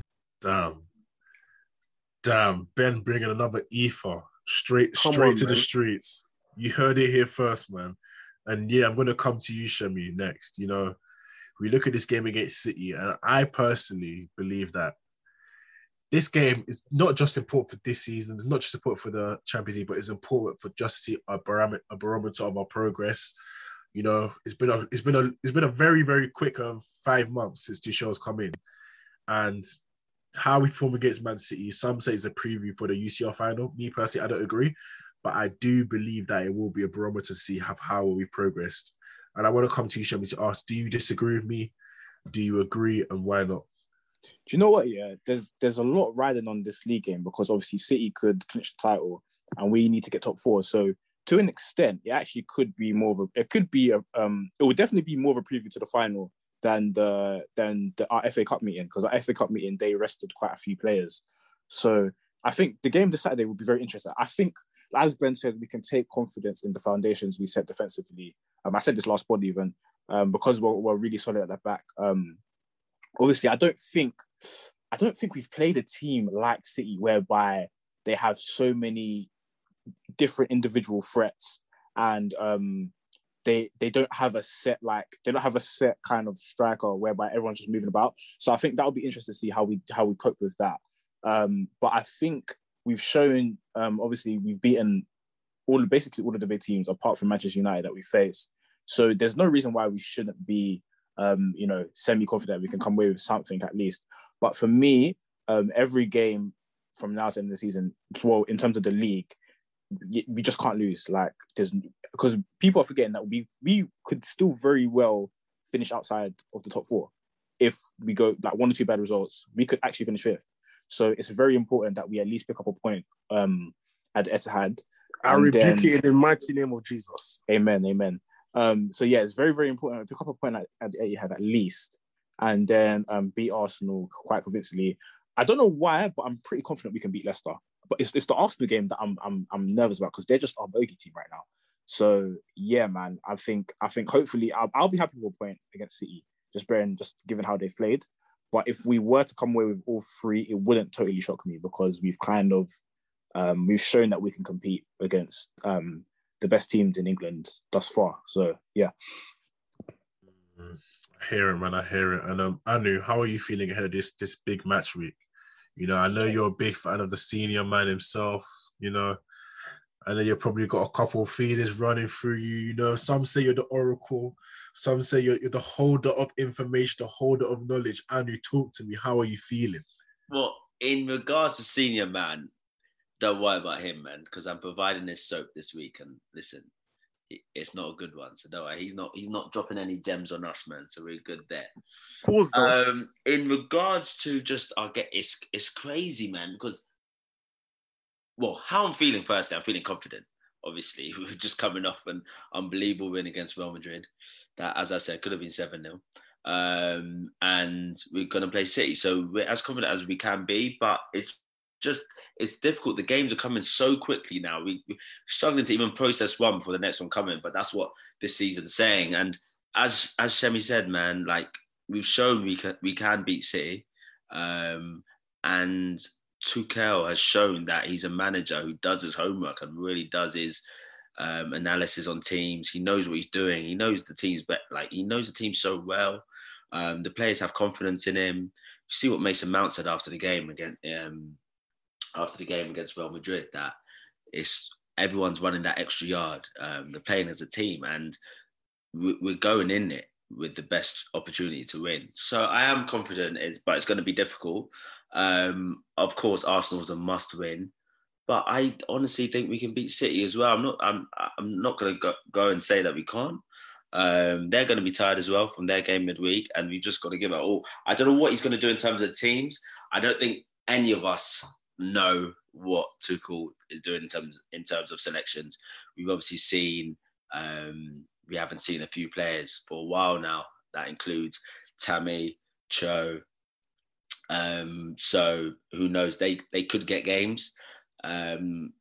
Damn. Damn. Ben bringing another ether straight Come straight on, to the streets. You heard it here first, man. And yeah, I'm going to come to you, Semmy, next. You know, we look at this game against City, and I personally believe that this game is not just important for this season, it's not just important for the Champions League, but it's important for just to see a barometer, a barometer of our progress. You know, it's been a it's been a it's been a very very quick um, five months since Tuchel's come in, and how we perform against Man City. Some say it's a preview for the UCL final. Me personally, I don't agree, but I do believe that it will be a barometer to see how, how we progressed. And I want to come to you, Semmy, to ask: Do you disagree with me? Do you agree, and why not? Do you know what? Yeah, there's there's a lot riding on this league game because obviously City could clinch the title, and we need to get top four. So to an extent, it actually could be more of a. It could be a. Um, it would definitely be more of a preview to the final than the than the our FA Cup meeting because our FA Cup meeting they rested quite a few players. So I think the game this Saturday will be very interesting. I think, as Ben said, we can take confidence in the foundations we set defensively. Um, I said this last pod even um, because we're, we're really solid at the back. Um, obviously, I don't think I don't think we've played a team like City whereby they have so many different individual threats and um, they they don't have a set like they don't have a set kind of striker whereby everyone's just moving about. So I think that would be interesting to see how we how we cope with that. Um, but I think we've shown um, obviously we've beaten all basically all of the big teams apart from Manchester United that we face. So there's no reason why we shouldn't be um, you know semi confident we can come away with something at least. But for me, um, every game from now to the end of the season, well, in terms of the league, we just can't lose. Like there's because people are forgetting that we we could still very well finish outside of the top four if we go like one or two bad results. We could actually finish fifth. So it's very important that we at least pick up a point um, at Etihad. I rebuke then- it in the mighty name of Jesus. Amen, amen. Um, so yeah, it's very, very important to pick up a point at, at Etihad at least, and then um, beat Arsenal quite convincingly. I don't know why, but I'm pretty confident we can beat Leicester. But it's, it's the Arsenal game that I'm I'm I'm nervous about because they're just our bogey team right now. So yeah, man, I think I think hopefully I'll, I'll be happy with a point against City, just bearing just given how they've played. But if we were to come away with all three, it wouldn't totally shock me because we've kind of Um, we've shown that we can compete against um, the best teams in England thus far. So yeah. I hear it, man. I hear it. And um, Anu, how are you feeling ahead of this this big match week? You know, I know you're a big fan of the senior man himself. You know, I know you've probably got a couple of feelings running through you. You know, some say you're the oracle, some say you're, you're the holder of information, the holder of knowledge. And you talk to me. How are you feeling? Well, in regards to senior man, don't worry about him, man, because I'm providing this soap this week. And listen, it's not a good one. So don't worry, he's not he's not dropping any gems on us, man. So we're good there. Of course. Um, in regards to just I get it's it's crazy, man, because well, how I'm feeling firstly, I'm feeling confident. Obviously, (laughs) we're just coming off an unbelievable win against Real Madrid. That, as I said, could have been 7 0. Um, and we're going to play City. So we're as confident as we can be, but it's just it's difficult. The games are coming so quickly now. We, are struggling to even process one before the next one coming. But that's what this season's saying. And as as Semmy said, man, like we've shown we can we can beat City, um, and Tuchel has shown that he's a manager who does his homework and really does his um, analysis on teams. He knows what he's doing. He knows the teams, but like he knows the team so well. Um, the players have confidence in him. You see what Mason Mount said after the game against um, after the game against Real Madrid that it's everyone's running that extra yard. Um, they're playing as a team, and we're going in it with the best opportunity to win. So I am confident, it's, but it's going to be difficult. Um, of course, Arsenal's a must-win, but I honestly think we can beat City as well. I'm not. I'm. I'm not going to go, and say that we can't. Um, they're going to be tired as well from their game midweek, and we just got to give it all. I don't know what he's going to do in terms of teams. I don't think any of us know what Tuchel is doing in terms in terms of selections. We've obviously seen. Um, we haven't seen a few players for a while now. That includes Tammy, Cho, um, so who knows? They they could get games. Um,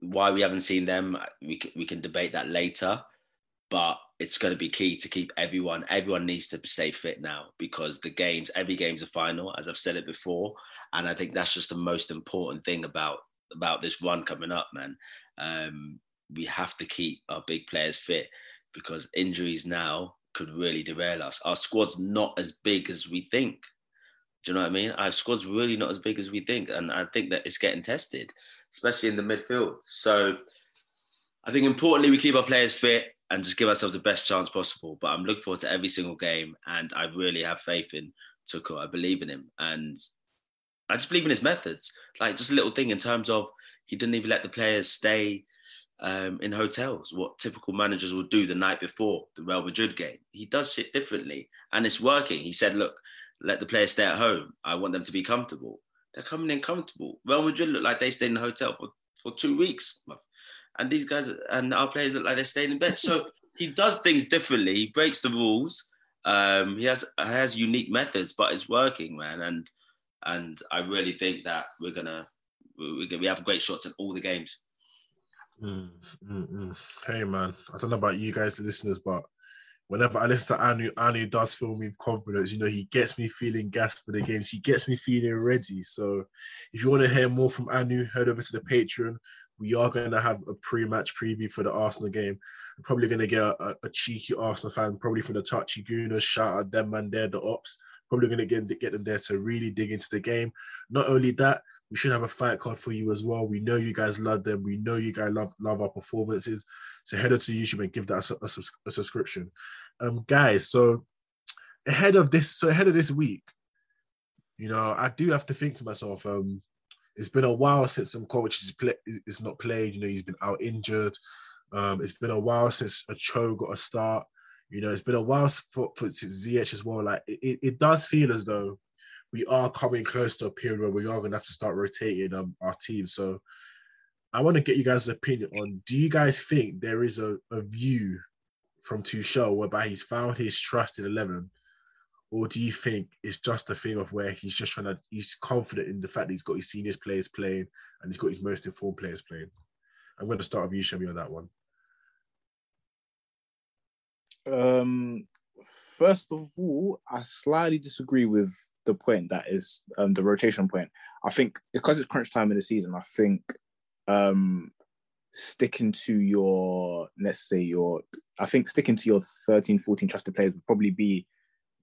why we haven't seen them, we can, we can debate that later. But it's going to be key to keep everyone. Everyone needs to stay fit now because the games, every game's a final, as I've said it before, and I think that's just the most important thing about about this run coming up, man. Um, we have to keep our big players fit because injuries now could really derail us. Our squad's not as big as we think. Do you know what I mean? Our squad's really not as big as we think, and I think that it's getting tested, especially in the midfield. So I think importantly we keep our players fit and just give ourselves the best chance possible. But I'm looking forward to every single game, and I really have faith in Tuchel. I believe in him, and I just believe in his methods. Like just a little thing in terms of he didn't even let the players stay um, in hotels. What typical managers will do the night before the Real Madrid game. He does shit differently, and it's working. He said, "Look, let the players stay at home. I want them to be comfortable. They're coming in comfortable. Real Madrid look like they stayed in the hotel for, for two weeks. And these guys and our players look like they're staying in bed. So (laughs) he does things differently. He breaks the rules. Um, he has has unique methods, but it's working, man. And and I really think that we're gonna we we have great shots in all the games. Mm, mm, mm. Hey man, I don't know about you guys, the listeners, but whenever I listen to Anu, Anu does fill me with confidence. You know, he gets me feeling gas for the games. He gets me feeling ready. So if you want to hear more from Anu, head over to the Patreon. We are going to have a pre-match preview for the Arsenal game. We're probably going to get a, a, cheeky Arsenal fan, probably from the Touchy Gooners. Shout out them man there, the ops. Probably going to get, get them there to really dig into the game. Not only that, we should have a fight card for you as well. We know you guys love them. We know you guys love love our performances. So head over to YouTube and give that a, a, a subscription, um, guys. So ahead of this, so ahead of this week, you know, I do have to think to myself. Um, it's been a while since some coaches play, is not played. You know, he's been out injured. Um, it's been a while since a Cho got a start. You know, it's been a while for, for since Ziyech as well. Like it, it does feel as though we are coming close to a period where we are going to have to start rotating um, our team. So I want to get you guys' opinion on do you guys think there is a, a view from Tuchel whereby he's found his trust in 11? Or do you think it's just a thing of where he's just trying to, he's confident in the fact that he's got his senior players playing and he's got his most informed players playing? I'm going to start with you, Semmy, on that one. Um, First of all, I slightly disagree with the point that is um, the rotation point. I think because it's crunch time in the season, I think um, sticking to your, let's say your, I think sticking to your 13, 14 trusted players would probably be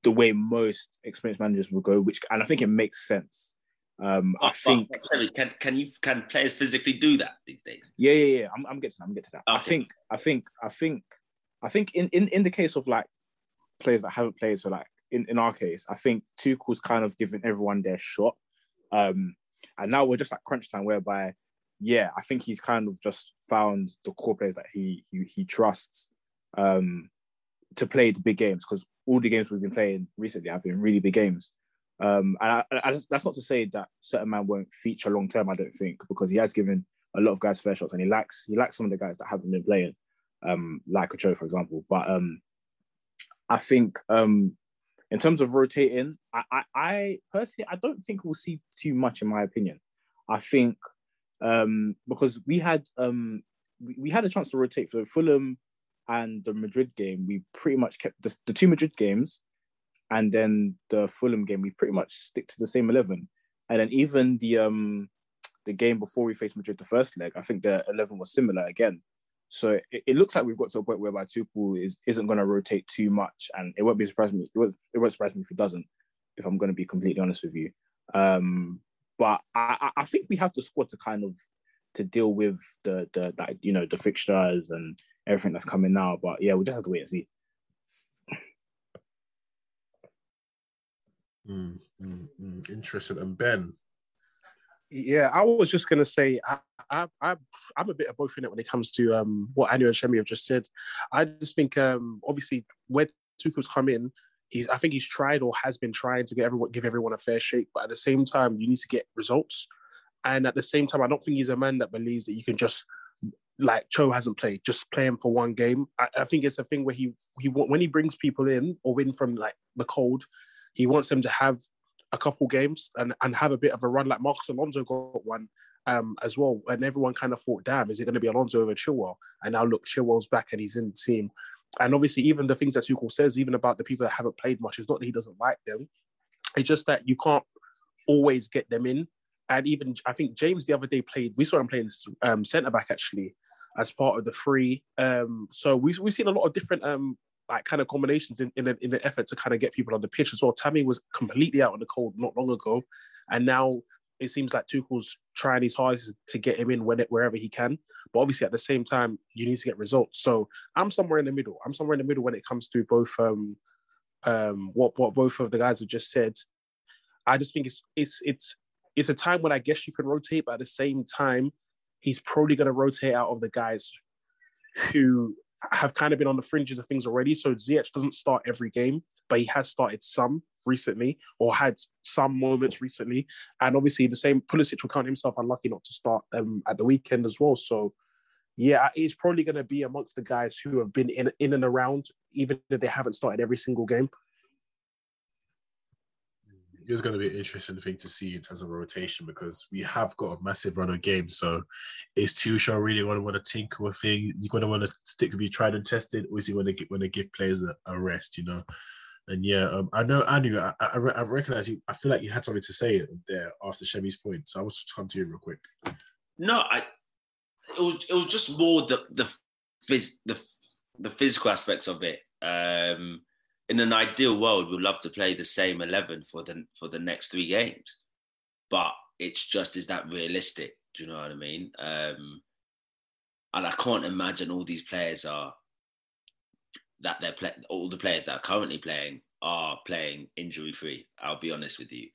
the way most experienced managers will go, which, and I think it makes sense. Um, I think. Can can you can players physically do that these days? Yeah, yeah, yeah. I'm, I'm getting, I'm getting to that. Okay. I think, I think, I think, I think in, in in the case of like players that haven't played, so like in, in our case, I think Tuchel's kind of given everyone their shot. Um, and now we're just at crunch time, whereby, yeah, I think he's kind of just found the core players that he he, he trusts um, to play the big games because all the games we've been playing recently have been really big games. Um, and I, I just, that's not to say that certain man won't feature long term. I don't think because he has given a lot of guys fair shots, and he lacks he lacks some of the guys that haven't been playing, um, like Ocho, for example. But um, I think um, in terms of rotating, I, I, I, personally I don't think we'll see too much, in my opinion. I think um, because we had um, we, we had a chance to rotate for Fulham and the Madrid game. We pretty much kept the, the two Madrid games and then the Fulham game, we pretty much stick to the same eleven. And then even the um the game before we faced Madrid, the first leg, I think the eleven was similar again. So it, it looks like we've got to a point whereby Tuchel is isn't going to rotate too much, and it won't be surprising me. It won't, it won't surprise me if he doesn't. If I'm going to be completely honest with you, um, but I, I think we have the squad to kind of to deal with the the that you know the fixtures and everything that's coming now. But yeah, we'll just have to wait and see. Mm, mm, mm. Interesting. And Ben. Yeah, I was just gonna say I, I, I'm a bit of both in it when it comes to um, what Anu and Semmy have just said. I just think um, obviously where Tuchel's come in, he's I think he's tried or has been trying to get everyone give everyone a fair shake, but at the same time you need to get results. And at the same time, I don't think he's a man that believes that you can just like Cho hasn't played, just play him for one game. I, I think it's a thing where he he when he brings people in or win from like the cold, he wants them to have a couple games and, and have a bit of a run like Marcos Alonso got one um, as well. And everyone kind of thought, damn, is it going to be Alonso over Chilwell? And now look, Chilwell's back and he's in the team. And obviously, even the things that Tuchel says, even about the people that haven't played much, it's not that he doesn't like them. It's just that you can't always get them in. And even I think James the other day played. We saw him playing um, centre back actually as part of the three. Um, so we we've seen a lot of different um, like kind of combinations in in, a, in the effort to kind of get people on the pitch as well. Tammy was completely out on the cold not long ago, and now it seems like Tuchel's trying his hardest to get him in when it, wherever he can. But obviously, at the same time, you need to get results. So I'm somewhere in the middle. I'm somewhere in the middle when it comes to both um, um, what what both of the guys have just said. I just think it's it's it's it's a time when I guess you can rotate, but at the same time, he's probably going to rotate out of the guys who have kind of been on the fringes of things already. So Ziyech doesn't start every game, but he has started some recently or had some moments recently. And obviously the same Pulisic will count himself unlucky not to start um, at the weekend as well. So yeah, it's probably going to be amongst the guys who have been in, in and around, even if they haven't started every single game is going to be an interesting thing to see in terms of rotation because we have got a massive run of games. So is Tuchel really going to want to tinker with things? Is he going to want to stick with be tried and tested, or is he going to want to give players a, a, rest? You know. And yeah, um, I know Anu. I, I, I recognize you. I feel like you had something to say there after Semmy's point, so I was to come to you real quick. No, I. It was it was just more the the phys, the the physical aspects of it. Um, in an ideal world, we'd love to play the same eleven for the for the next three games, but it's just is that realistic? Do you know what I mean? Um, and I can't imagine all these players are that they're play, all the players that are currently playing are playing injury free. I'll be honest with you.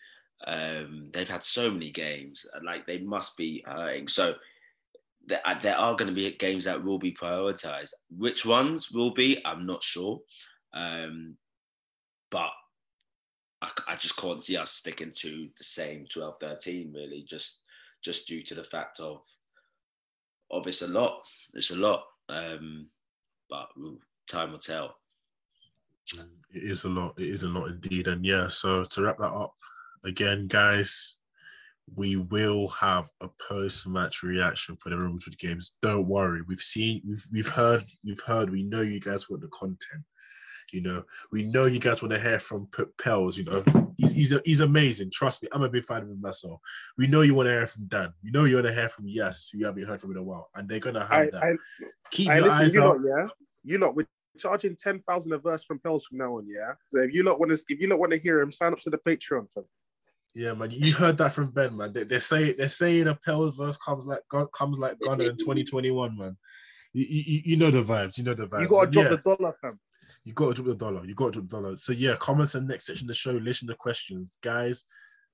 Um, they've had so many games, like they must be hurting. So there, there are going to be games that will be prioritized. Which ones will be, I'm not sure. Um, but I, I, just can't see us sticking to the same 12 13 really just just due to the fact of of it's a lot. It's a lot. Um, but time will tell. It is a lot. It is a lot indeed. And yeah so to wrap that up again guys we will have a post-match reaction for the Real Madrid games. Don't worry, we've seen, we've we've heard, we've heard. We know you guys want the content You know, we know you guys want to hear from Pels. You know, he's he's, a, he's amazing. Trust me, I'm a big fan of him myself. We know you want to hear from Dan. You know you want to hear from Yes, who you haven't heard from in a while, and they're gonna have I, that. I, Keep I your listen, eyes you out. lot, yeah, you lot. We're charging ten thousand a verse from Pels from now on, yeah. So if you lot want to, if you lot want to hear him, sign up to the Patreon for. Him. Yeah, man, you heard that from Ben, man. They, they're saying they're saying a Pels verse comes like comes like Gunner in (laughs) 2021, man. You, you, you know the vibes. You know the vibes. You got to And drop yeah, the dollar, fam. You got to drop the dollar. You got to drop the dollar. So yeah, comments and next section of the show. Listen to questions, guys.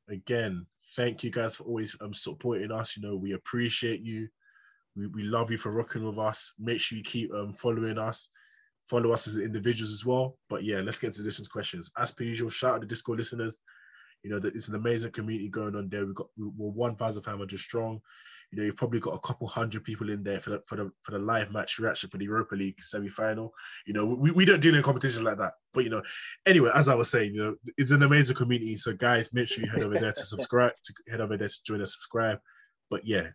Again, thank you guys for always um supporting us. You know we appreciate you. We, we love you for rocking with us. Make sure you keep um following us. Follow us as individuals as well. But yeah, let's get to the listeners' questions. As per usual, shout out to Discord listeners. You know, that it's an amazing community going on there. We've got we're 1,500 strong. You know, you've probably got a couple hundred people in there for the for the for the live match reaction for the Europa League semi-final. You know, we, we don't deal in competitions like that. But you know, anyway, as I was saying, you know, it's an amazing community. So guys, make sure you head over there to subscribe, to head over there to join us, subscribe. But yeah,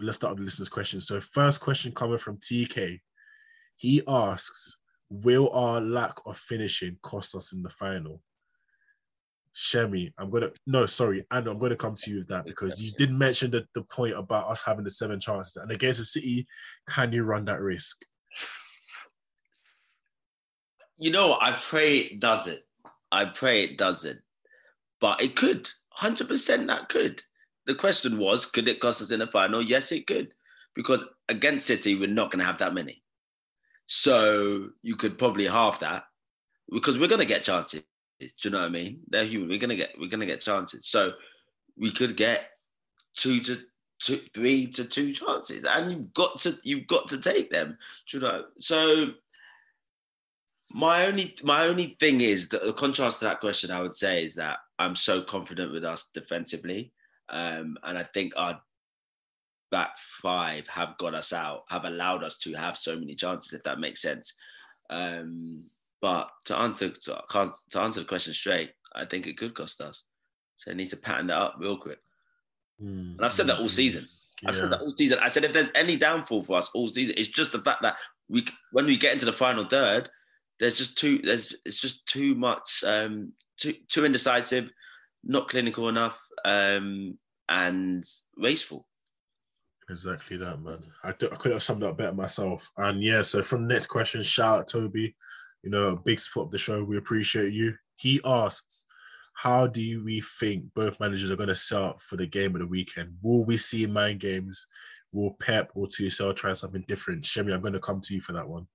let's start with the listeners' questions. So first question coming from TK. He asks, will our lack of finishing cost us in the final? Semmy, I'm gonna no, sorry, and I'm gonna come to you with that because you did mention the, the point about us having the seven chances. And against the City, can you run that risk? You know, I pray it does it. I pray it doesn't. But it could. 100% that could. The question was, could it cost us in the final? Yes, it could. Because against City, we're not going to have that many. So you could probably half that because we're going to get chances. Do you know what I mean? They're human. We're gonna get we're gonna get chances. So we could get two to two, three to two chances, and you've got to you've got to take them. Do you know? So my only my only thing is that the contrast to that question I would say is that I'm so confident with us defensively, um, and I think our back five have got us out, have allowed us to have so many chances. If that makes sense. Um, but to answer to, to answer the question straight, I think it could cost us. So they need to pattern that up real quick. Mm, And I've said that all season. I've Yeah. said that all season. I said if there's any downfall for us all season, it's just the fact that we when we get into the final third, there's just too there's it's just too much um too too indecisive, not clinical enough, um and wasteful. Exactly that, man. I, I could have summed it up better myself. And yeah, so from the next question, shout out Toby. You know, a big support of the show. We appreciate you. He asks, how do we think both managers are going to set up for the game of the weekend? Will we see mind games? Will Pep or TSL try something different? Semmy, I'm going to come to you for that one.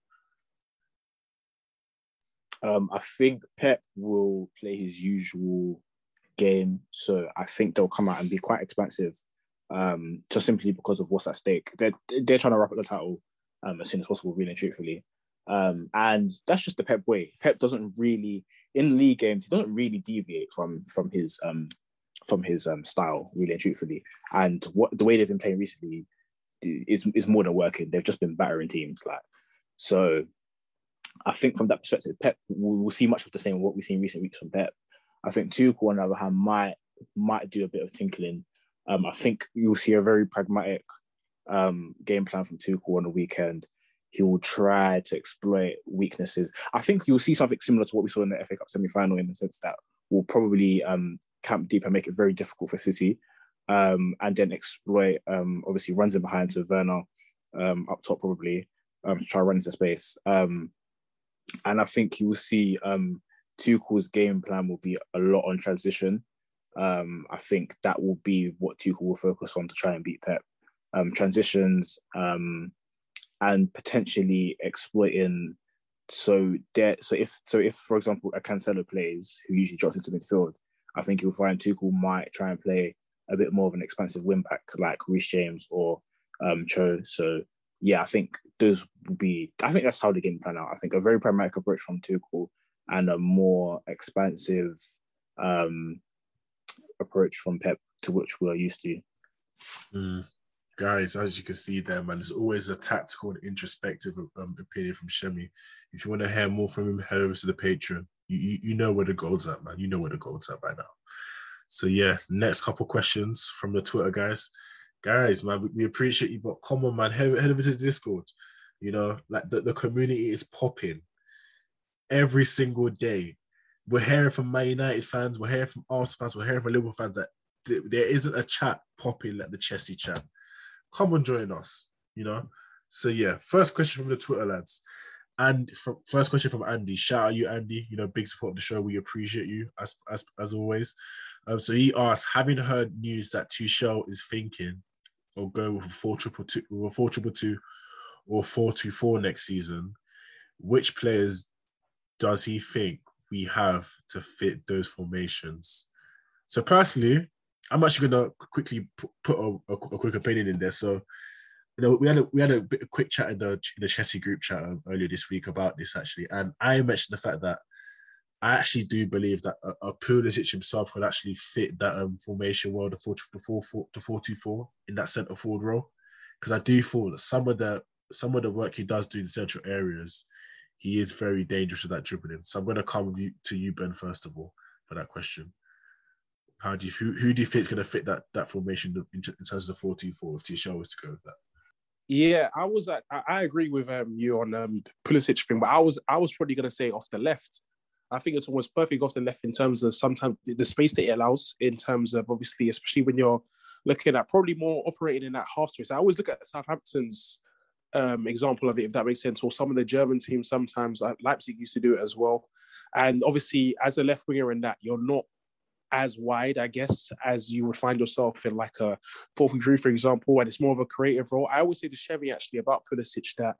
Um, I think Pep will play his usual game, so I think they'll come out and be quite expansive, um, just simply because of what's at stake. They're they're trying to wrap up the title um, as soon as possible, really and truthfully, um, and that's just the Pep way. Pep doesn't really in league games. He doesn't really deviate from from his um, from his um, style, really and truthfully. And what the way they've been playing recently is is more than working. They've just been battering teams, like so. I think from that perspective, Pep will see much of the same what we've seen recent weeks from Pep. I think Tuchel, on the other hand, might might do a bit of tinkling. Um, I think you'll see a very pragmatic um, game plan from Tuchel on the weekend. He will try to exploit weaknesses. I think you'll see something similar to what we saw in the FA Cup semi-final in the sense that we'll probably um, camp deep and make it very difficult for City, um, and then exploit um, obviously runs in behind to Werner um, up top probably um, to try to run into space. Um, and I think you will see um, Tuchel's game plan will be a lot on transition. I think that will be what Tuchel will focus on to try and beat Pep. Transitions and potentially exploiting. So there, so if so if for example a Cancelo plays who usually drops into midfield, I think you'll find Tuchel might try and play a bit more of an expansive wing back like Reece James or um, Cho. So yeah, I think those will be. I think that's how the game plan out. I think a very pragmatic approach from Tuchel and a more expansive um, approach from Pep, to which we're used to. Mm. Guys, as you can see there, man, there's always a tactical and introspective um, opinion from Semmy. If you want to hear more from him, head over to the Patreon. You, you, you know where the gold's at, man. You know where the gold's at by now. So yeah, next couple questions from the Twitter guys. Guys, man, we, appreciate you, but come on, man, head, head over to Discord. You know, like the, the community is popping. every single day. We're hearing from Man United fans, we're hearing from Arsenal fans, we're hearing from Liverpool fans that th- there isn't a chat popping like the Chelsea chat. Come and join us, you know. So yeah, first question from the Twitter lads. And from, first question from Andy. Shout out you, Andy. You know, big support of the show. We appreciate you as as, as always. Um, so he asked, having heard news that Tuchel is thinking or go with a four triple two, with a four triple two, or four two four next season, which players does he think we have to fit those formations? So personally, I'm actually gonna quickly put a, a, a quick opinion in there. So you know, we had a we had a bit a quick chat in the in the Chelsea group chat um, earlier this week about this actually, and I mentioned the fact that I actually do believe that a, a Pulisic himself could actually fit that um, formation well, the four the four, four the four two four in that centre forward role, because I do feel that some of the some of the work he does do in central areas, he is very dangerous with that dribbling. So I'm going to come to you, Ben, first of all, for that question. How do you who, who do you think is going to fit that that formation in, terms of the four two four if Tuchel was to go with that? Yeah, I was. I, I agree with um, you on um, Pulisic thing, but I was I was probably going to say off the left. I think it's almost perfect off the left in terms of sometimes the space that it allows. In terms of obviously, especially when you're looking at probably more operating in that half space. I always look at Southampton's um, example of it, if that makes sense, or some of the German teams. Sometimes Leipzig used to do it as well. And obviously, as a left winger in that, you're not as wide, I guess, as you would find yourself in like a fourth 4 3, for example, and it's more of a creative role. I always say to Chevy actually about Pulisic that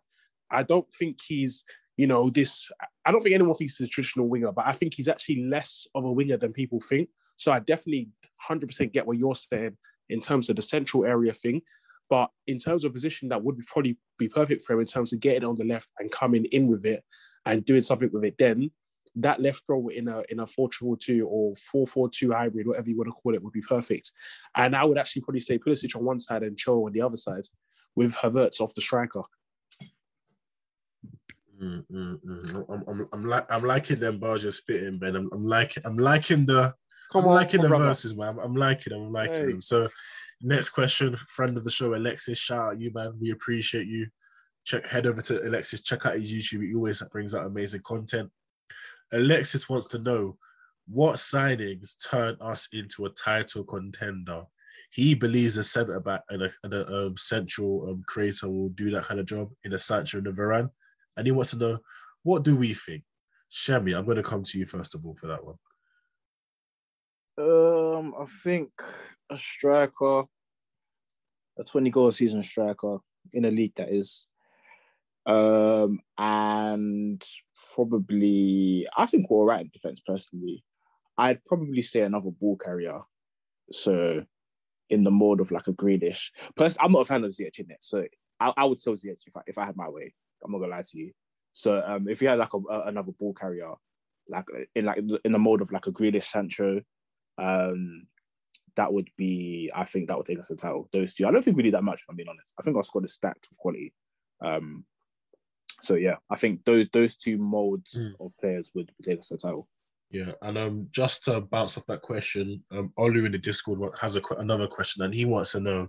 I don't think he's, you know, this, I don't think anyone thinks he's a traditional winger, but I think he's actually less of a winger than people think. So I definitely 100% get what you're saying in terms of the central area thing. But in terms of position, that would be probably be perfect for him in terms of getting on the left and coming in with it and doing something with it then that left row in a in a four triple two or four four two hybrid, whatever you want to call it, would be perfect. And I would actually probably say Pulisic on one side and Cho on the other side, with Havertz off the striker. Mm, mm, mm. I'm, I'm, I'm, like I'm liking them bars you're spitting, Ben. I'm, I'm liking I'm liking the Come I'm on, liking the brother. verses, man. I'm, I'm liking them. I'm liking hey. them. So, next question, friend of the show, Alexis. Shout out you, man. We appreciate you. Check head over to Alexis. Check out his YouTube. He always brings out amazing content. Alexis wants to know what signings turn us into a title contender. He believes a centre back and a, and a um, central um, creator will do that kind of job in a Sancho and a Varane. And he wants to know what do we think? Semmy, I'm going to come to you first of all for that one. Um, I think a striker, a 20 goal season striker in a league that is um, and probably, I think we're all right in defense personally. I'd probably say another ball carrier. So, in the mode of like a Grealish. Plus, I'm not a fan of Ziyech in it. So, I, I would sell Ziyech if I, if I had my way. I'm not gonna lie to you. So, um, if you had like a, a, another ball carrier, like in like in the mode of like a Grealish Sancho, um, that would be, I think that would take us a title. Those two. I don't think we need that much, if I'm being honest. I think our squad is stacked with quality. Um, so yeah, I think those those two molds mm. of players would take us a title. Yeah, and um, just to bounce off that question, um, Olu in the Discord has a another question, and he wants to know: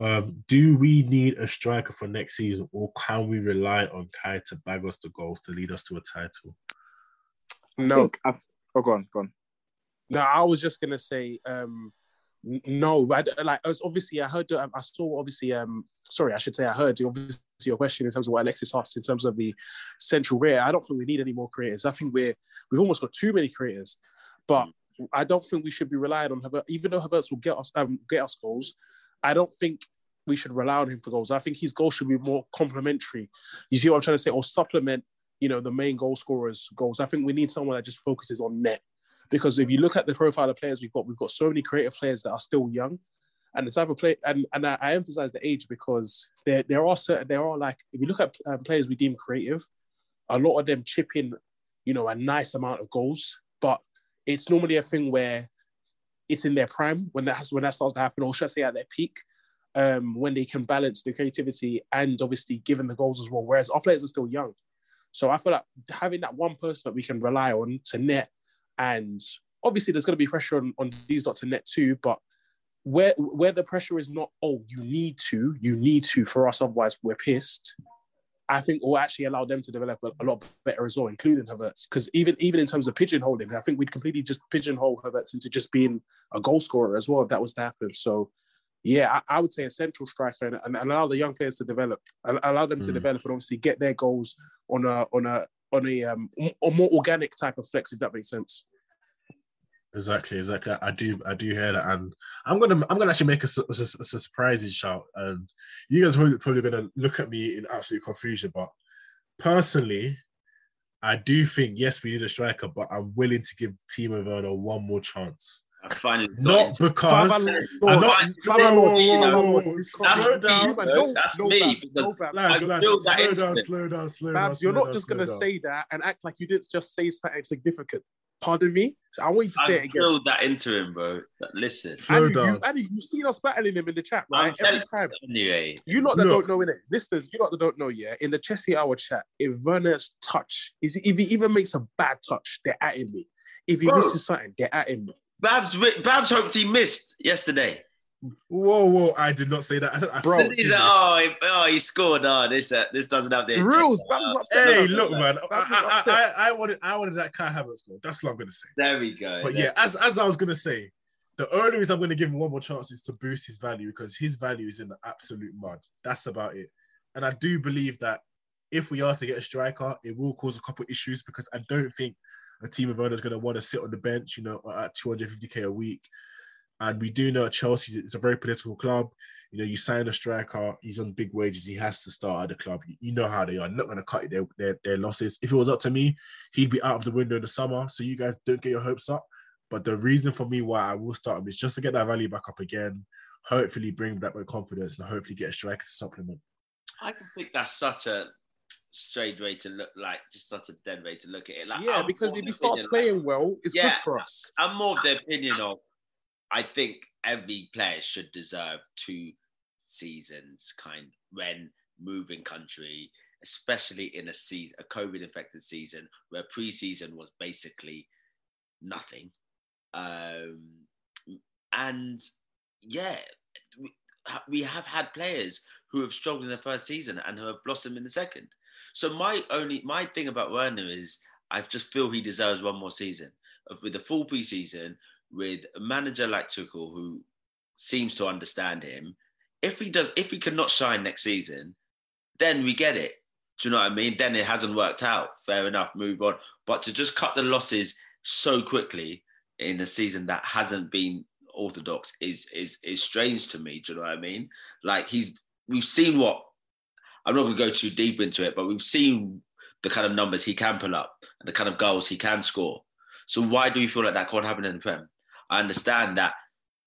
um, Do we need a striker for next season, or can we rely on Kai to bag us the goals to lead us to a title? No, I, oh, go on, go on. No, I was just gonna say, um, no, but like was obviously I heard um, I saw obviously um sorry I should say I heard obviously your question in terms of what Alexis asked in terms of the central rear. I don't think we need any more creators. I think we're we've almost got too many creators, but I don't think we should be relying on Havertz. Even though Havertz will get us um, get us goals, I don't think we should rely on him for goals. I think his goals should be more complementary. You see what I'm trying to say, or supplement you know the main goal scorers' goals. I think we need someone that just focuses on net because if you look at the profile of players we've got, we've got so many creative players that are still young. And the type of play, and, and I, I emphasize the age because there there are certain there are like if you look at um, players we deem creative, a lot of them chip in, you know, a nice amount of goals, but it's normally a thing where it's in their prime when that has when that starts to happen, or should I say at their peak, um, when they can balance the creativity and obviously given the goals as well. Whereas our players are still young, so I feel like having that one person that we can rely on to net and obviously, there's going to be pressure on, on these not to net too, but where where the pressure is not, oh, you need to, you need to for us, otherwise we're pissed. I think will actually allow them to develop a, a lot better as well, including Havertz. Because even even in terms of pigeonholing, I think we'd completely just pigeonhole Havertz into just being a goal scorer as well if that was to happen. So, yeah, I, I would say a central striker and, and, allow the young players to develop, allow them to mm. develop, and obviously get their goals on a on a on a um a more organic type of flex, if that makes sense. Exactly, exactly. I do, I do hear that, and I'm gonna, I'm gonna actually make a, a, a surprising shout, and you guys are probably gonna look at me in absolute confusion, but personally, I do think yes, we need a striker, but I'm willing to give Timo Werner one more chance. Not because I'm not. Slow down. That's me. Slow down. Slow down. Slow down. You're not just gonna say that and act like you didn't just say something significant. Pardon me. So I want you to say I it again. Feel that into him, bro. Listen, slow Andy, down. You, Andy, you've seen us battling him in the chat, right? Every time. Anyway. You lot that Look. don't know in it, listeners. You lot that don't know, yeah. In the Chelsea Hour chat, if Werner's touch is if he even makes a bad touch, they're at him. If he bro. misses something, they're at him. Babs, Babs hoped he missed yesterday. Whoa, whoa! I did not say that, I, (laughs) bro. He's like, oh, he, oh, he scored. Oh, this, uh, this doesn't have the rules. Hey, look, man. I, I, I, I, wanted, I wanted that Kai Havertz goal. That's what I'm gonna say. There we go. But there yeah, as as I was gonna say, the only reason I'm gonna give him one more chance is to boost his value because his value is in the absolute mud. That's about it. And I do believe that if we are to get a striker, it will cause a couple issues because I don't think a Timo Werner's going to want to sit on the bench, you know, at 250k a week. And we do know Chelsea is a very political club. You know, you sign a striker, he's on big wages, he has to start at the club. You know how they are, not going to cut their, their, their losses. If it was up to me, he'd be out of the window in the summer. So you guys don't get your hopes up. But the reason for me why I will start him is just to get that value back up again, hopefully bring back my confidence and hopefully get a striker to supplement. I just think that's such a strange way to look like just such a dead way to look at it. Like yeah, I'm because if he starts playing like, well, it's yeah, good for us. I'm more of the opinion of I think every player should deserve two seasons kind when moving country, especially in a season a COVID infected season where preseason was basically nothing. Um and yeah, we, we have had players who have struggled in the first season and who have blossomed in the second. So my only my thing about Werner is I just feel he deserves one more season with a full preseason with a manager like Tuchel who seems to understand him. If he does, if he cannot shine next season, then we get it. Do you know what I mean? Then it hasn't worked out. Fair enough, move on. But to just cut the losses so quickly in a season that hasn't been orthodox is is is strange to me. Do you know what I mean? Like he's we've seen what I'm not going to go too deep into it, but we've seen the kind of numbers he can pull up and the kind of goals he can score. So why do you feel like that can't happen in the Prem? I understand that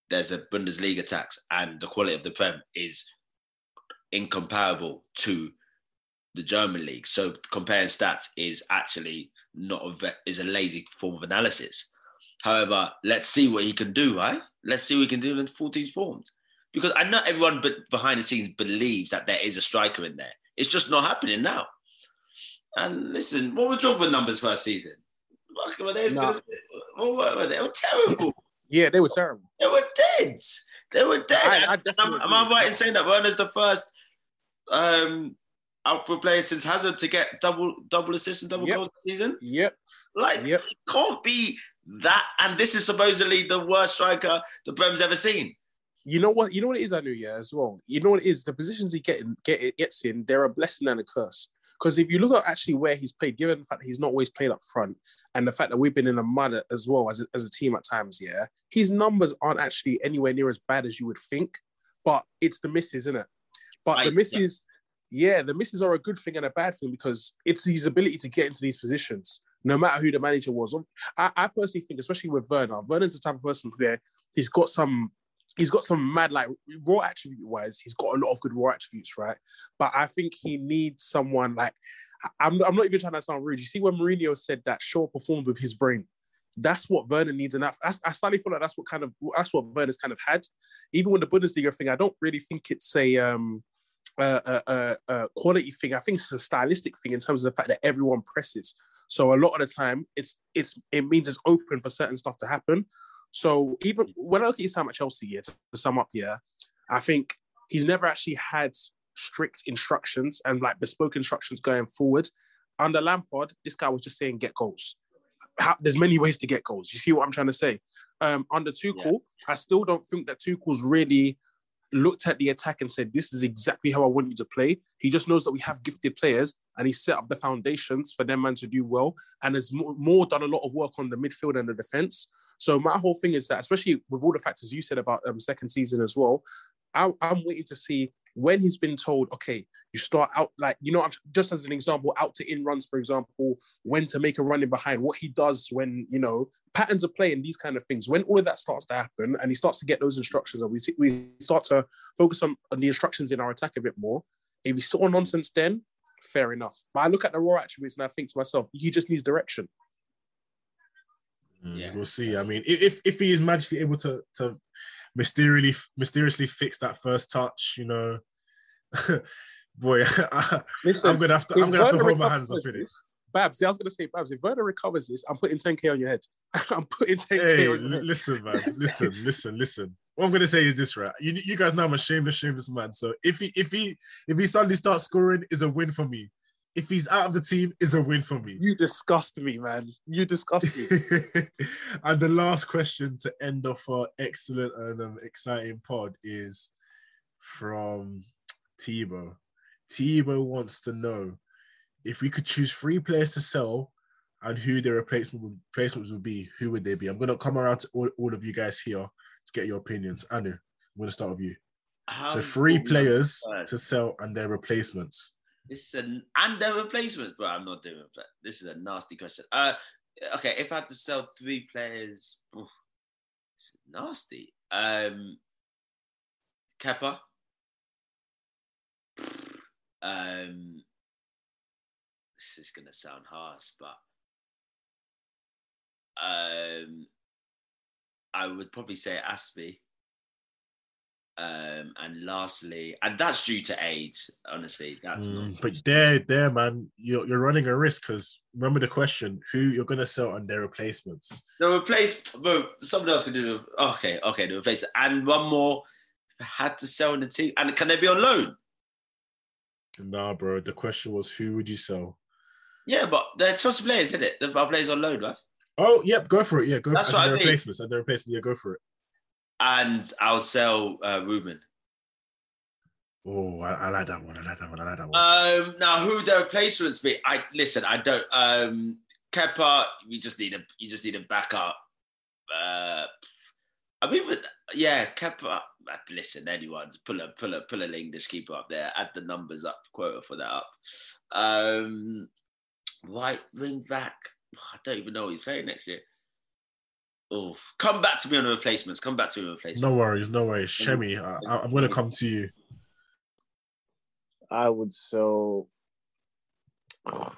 there's a Bundesliga tax and the quality of the Prem is incomparable to the German league. So comparing stats is actually not a is a lazy form of analysis. However, let's see what he can do, right? Let's see what he can do in 14 forms because I know everyone but behind the scenes believes that there is a striker in there. It's just not happening now. And listen, what were Drogba numbers first season? Fuck, Were they, nah. were they? they were terrible. yeah, they were terrible. They were dead. They were dead. I, I am, am I right in saying that Werner's the first um, outfield player since Hazard to get double double assists and double yep. goals this season? Yep. Like yep. it can't be that. And this is supposedly the worst striker the Prem's ever seen you know what? You know what it is, I knew, yeah, as well. You know what it is? The positions he get in, get gets in, they're a blessing and a curse. Because if you look at actually where he's played, given the fact that he's not always played up front, and the fact that we've been in a mud as well as a, as a team at times, yeah, his numbers aren't actually anywhere near as bad as you would think. But it's the misses, isn't it? But I, the misses, yeah. yeah, the misses are a good thing and a bad thing because it's his ability to get into these positions, no matter who the manager was. I, I personally think, especially with Werner, Werner's the type of person where he's got some he's got some mad like raw attribute wise he's got a lot of good raw attributes right? But i think he needs someone like I'm, I'm not even trying to sound rude. You see when Mourinho said that Shaw performed with his brain? That's what Werner needs and I, I slightly feel like that's what kind of that's what Werner's kind of had. Even with the Bundesliga thing I don't really think it's a um a, a, a quality thing. I think it's a stylistic thing in terms of the fact that everyone presses. So a lot of the time it's it's it means it's open for certain stuff to happen so even when I look at his time at Chelsea, yeah, to, to sum up, yeah, I think he's never actually had strict instructions and like bespoke instructions going forward. Under Lampard, this guy was just saying get goals. How, there's many ways to get goals. You see what I'm trying to say? Um, under Tuchel, yeah. I still don't think that Tuchel's really looked at the attack and said, "This is exactly how I want you to play." He just knows that we have gifted players, and he set up the foundations for them man to do well, and has more, more done a lot of work on the midfield and the defense. So my whole thing is that, especially with all the factors you said about um, second season as well, I, I'm waiting to see when he's been told, okay, you start out like, you know, just as an example, out to in runs, for example, when to make a running behind, what he does when, you know, patterns of play and these kind of things. When all of that starts to happen and he starts to get those instructions and we, see, we start to focus on, on the instructions in our attack a bit more, if he's still nonsense then, fair enough. But I look at the raw attributes and I think to myself, he just needs direction. Mm, yeah. We'll see. I mean, if if he is magically able to to mysteriously mysteriously fix that first touch, you know, (laughs) boy, I, am gonna have to I'm gonna have to hold my hands up in it. Babs, I was gonna say, Babs, if Werner recovers this, I'm putting 10k on your head. (laughs) I'm putting 10k hey, on your head. Listen, man, (laughs) listen, listen, listen. What I'm gonna say is this, right? You, you guys know I'm a shameless, shameless man. So if he if he if he suddenly starts scoring, is a win for me if he's out of the team, is a win for me. You disgust me, man. You disgust me. (laughs) and the last question to end off our excellent and um, exciting pod is from Tebow. Tebow wants to know if we could choose three players to sell and who their replacement replacements would be, who would they be? I'm going to come around to all, all of you guys here to get your opinions. Anu, I'm going to start with you. How so three players to sell and their replacements. This is an and their replacements, but I'm not doing it. This is a nasty question. Uh, okay, if I had to sell three players, oof, it's nasty. Um, Kepa. Um, this is gonna sound harsh, but um, I would probably say Azpi. Um, and lastly, and that's due to age. Honestly, that's mm, not. But there, there, man, you're you're running a risk because remember the question: who you're gonna sell and their replacements. The replace, bro. Someone else can do. The, okay, okay, the replace, and one more. had to sell in the team, and can they be on loan? Nah, bro. The question was, who would you sell? Yeah, but they're Chelsea players, isn't it? The players on loan, right? Oh, yep. Go for it. Yeah, go. That's for, what I replacements. And the replacement. Yeah, go for it and I'll sell uh, Ruben. Oh, I, I, like that one. I like that one. I like that one. Um, now, who the replacements be? I listen. I don't. Um, Kepa, you just need a. You just need a backup. Uh, I mean, but, yeah, Kepa. Listen, anyone, pull a pull a pull a English keeper up there. Add the numbers up, quota for that up. Um, right wing back. I don't even know what he's playing next year. Oh, come back to me on the replacements. Come back to me on the replacements. No worries, no worries. Semmy, I, am going to come to you. I would so. (sighs)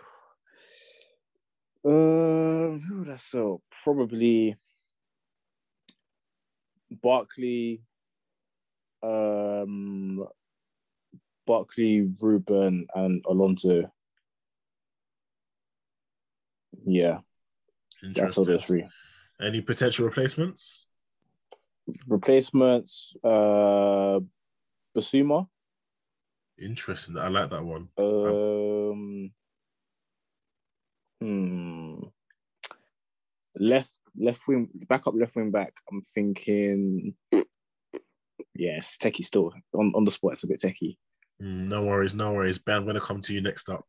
Um, who would I sell? Probably Barkley, um, Barkley, Ruben, and Alonso. Yeah, that's all those three. Any potential replacements? Replacements, uh, Bissouma. Interesting. I like that one. Um, hmm. Left, left wing, back up, left wing back. I'm thinking. Yes, techie still on, on the spot. It's a bit techie. Mm, no worries, no worries. Ben, I'm going to come to you next up.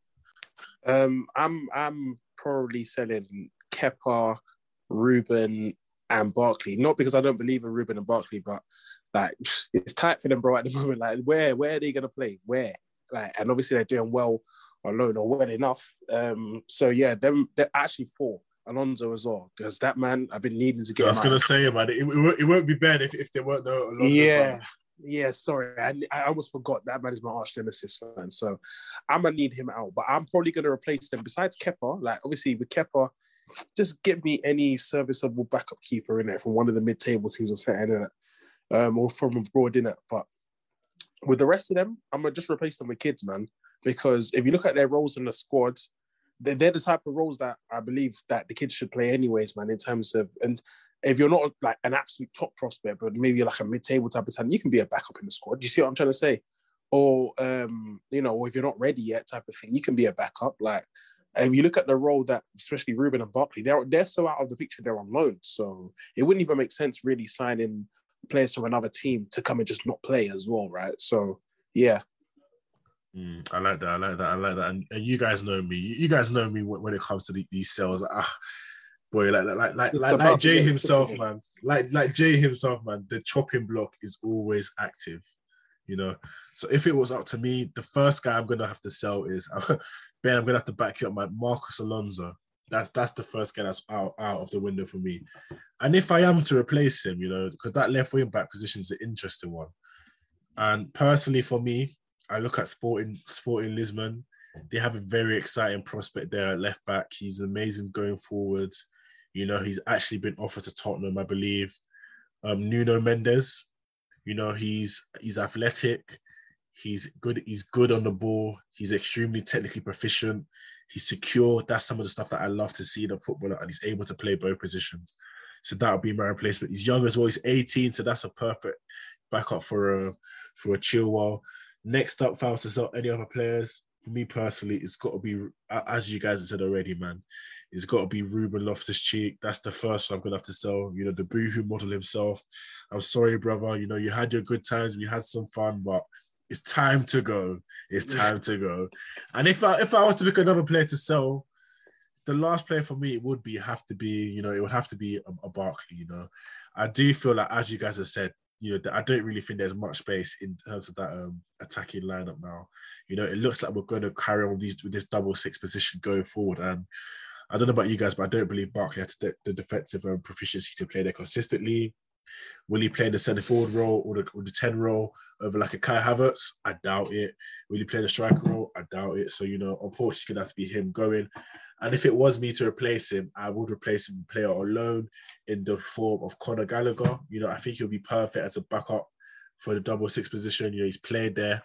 Um, I'm I'm probably selling Kepa, Ruben and Barkley. Not because I don't believe in Ruben and Barkley, but like (sniffs) it's tight for them, bro, at the (laughs) moment. Like, where where are they gonna play? Where? Like, and obviously they're doing well alone or well enough. Um, so yeah, them they're actually four. Alonso as well, because that man I've been needing to get. I was gonna say, man, it, it, it, won't be bad if, if there weren't no Alonso. Yeah, yeah. Sorry, I, I almost forgot that man is my arch nemesis, man. So I'm gonna need him out, but I'm probably gonna replace them. Besides Kepa, like obviously with Kepa, just get me any serviceable backup keeper in it from one of the mid-table teams or setting in it, um, or from abroad in it. But with the rest of them, I'm gonna just replace them with kids, man. Because if you look at their roles in the squad, they're, they're the type of roles that I believe that the kids should play anyways, man. In terms of and if you're not like an absolute top prospect, but maybe like a mid-table type of talent, you can be a backup in the squad. You see what I'm trying to say? or um, you know, or if you're not ready yet, type of thing, you can be a backup. Like, if you look at the role that, especially Ruben and Barkley, they're they're so out of the picture. They're on loan, so it wouldn't even make sense really signing players from another team to come and just not play as well, right? So yeah. Mm, I like that. I like that. I like that. And, and, you guys know me. You guys know me when, when it comes to the, these sales. Ah, boy, like like like like, like Jay (laughs) himself, man. Like like Jay himself, man. The chopping block is always active you know. So if it was up to me, the first guy I'm gonna have to sell is (laughs) Ben. I'm gonna have to back you up, my Marcus Alonso. That's that's the first guy that's out, out of the window for me. And if I am to replace him, you know, because that left wing back position is an interesting one. And personally, for me, I look at Sporting Sporting Lisbon. They have a very exciting prospect there at left back. He's amazing going forwards. You know, he's actually been offered to Tottenham, I believe. Um, Nuno Mendes, you know, he's he's athletic, he's good, he's good on the ball, he's extremely technically proficient, he's secure. That's some of the stuff that I love to see in a footballer, and he's able to play both positions. So that would be my replacement. He's young as well. He's 18, so that's a perfect backup for a for a Chilwell. Next up, if I to sell any other players, for me personally, it's got to be as you guys have said already, man. It's got to be Ruben Loftus Cheek. That's the first one I'm gonna have to sell. You know, the boohoo model himself. I'm sorry, brother. You know, you had your good times, we had some fun, but it's time to go. It's time to go. And if I if I was to pick another player to sell, the last player for me it would be have to be, you know, it would have to be a, a Barkley. You know, I do feel like as you guys have said, you know, I don't really think there's much space in terms of that um, attacking lineup now. You know, it looks like we're going to carry on with these with this double six position going forward, and I don't know about you guys, but I don't believe Barkley has the, the defensive um, proficiency to play there consistently. Will he play the centre forward role or the, or the 10 role over like a Kai Havertz? I doubt it. Will he play the striker role? I doubt it. So, you know, unfortunately, it's going to have to be him going. And if it was me to replace him, I would replace him player alone in the form of Conor Gallagher. You know, I think he'll be perfect as a backup for the double six position. You know, he's played there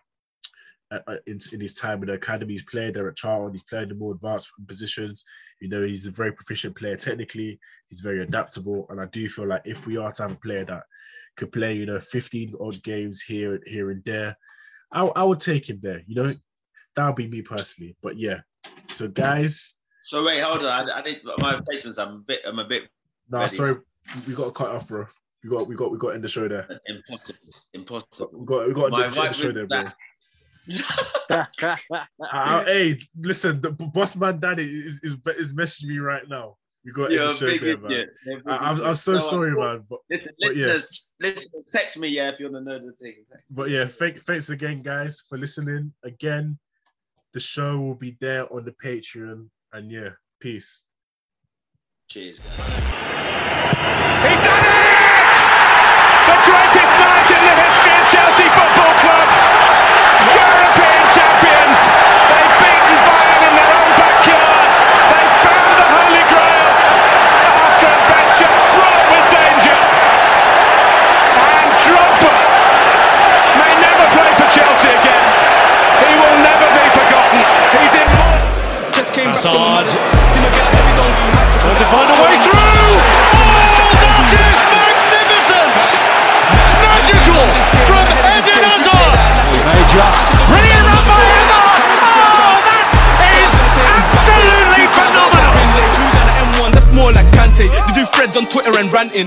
uh, uh, in, in his time in the academy. He's played there at Charlton. He's played in more advanced positions. You know, he's a very proficient player technically. He's very adaptable, and I do feel like if we are to have a player that could play, you know, 15 odd games here, here and there, I, I would take him there. You know, that would be me personally. But yeah, so guys. So wait, hold on. I, I need my patience. I'm a bit. I'm a bit. No, nah, sorry. We got to cut off, bro. We got, we got, we got to end the show there. Impossible. Impossible. We got, we got to end the show there, bro uh, (laughs) (laughs) hey, listen, the boss man daddy is, is is messaging me right now. We got yeah, show there, man. I, am I'm so no, sorry, man. But, listen, but yeah. listen, text me, yeah, if you want to know the thing. But yeah, thank, thanks again, guys, for listening. Again, the show will be there on the Patreon, and yeah, peace. Cheers, guys. He done it! The greatest night in the history of Chelsea Football Club. Just came back from Trying to find a way through. Oh, that is magnificent! Magical from Eden Hazard may just. Brilliant run by Hazard! Oh, that is absolutely phenomenal! That's more like Kante. You do threads on Twitter and ranting.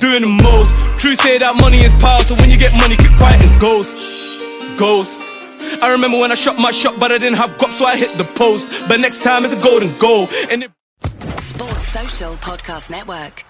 Doing the most. True say that money is power, so when you get money, keep quiet ghost. Ghost. I remember when I shot my shot, but I didn't have guap, so I hit the post. But next time it's a golden goal. And it- Sports Social Podcast Network.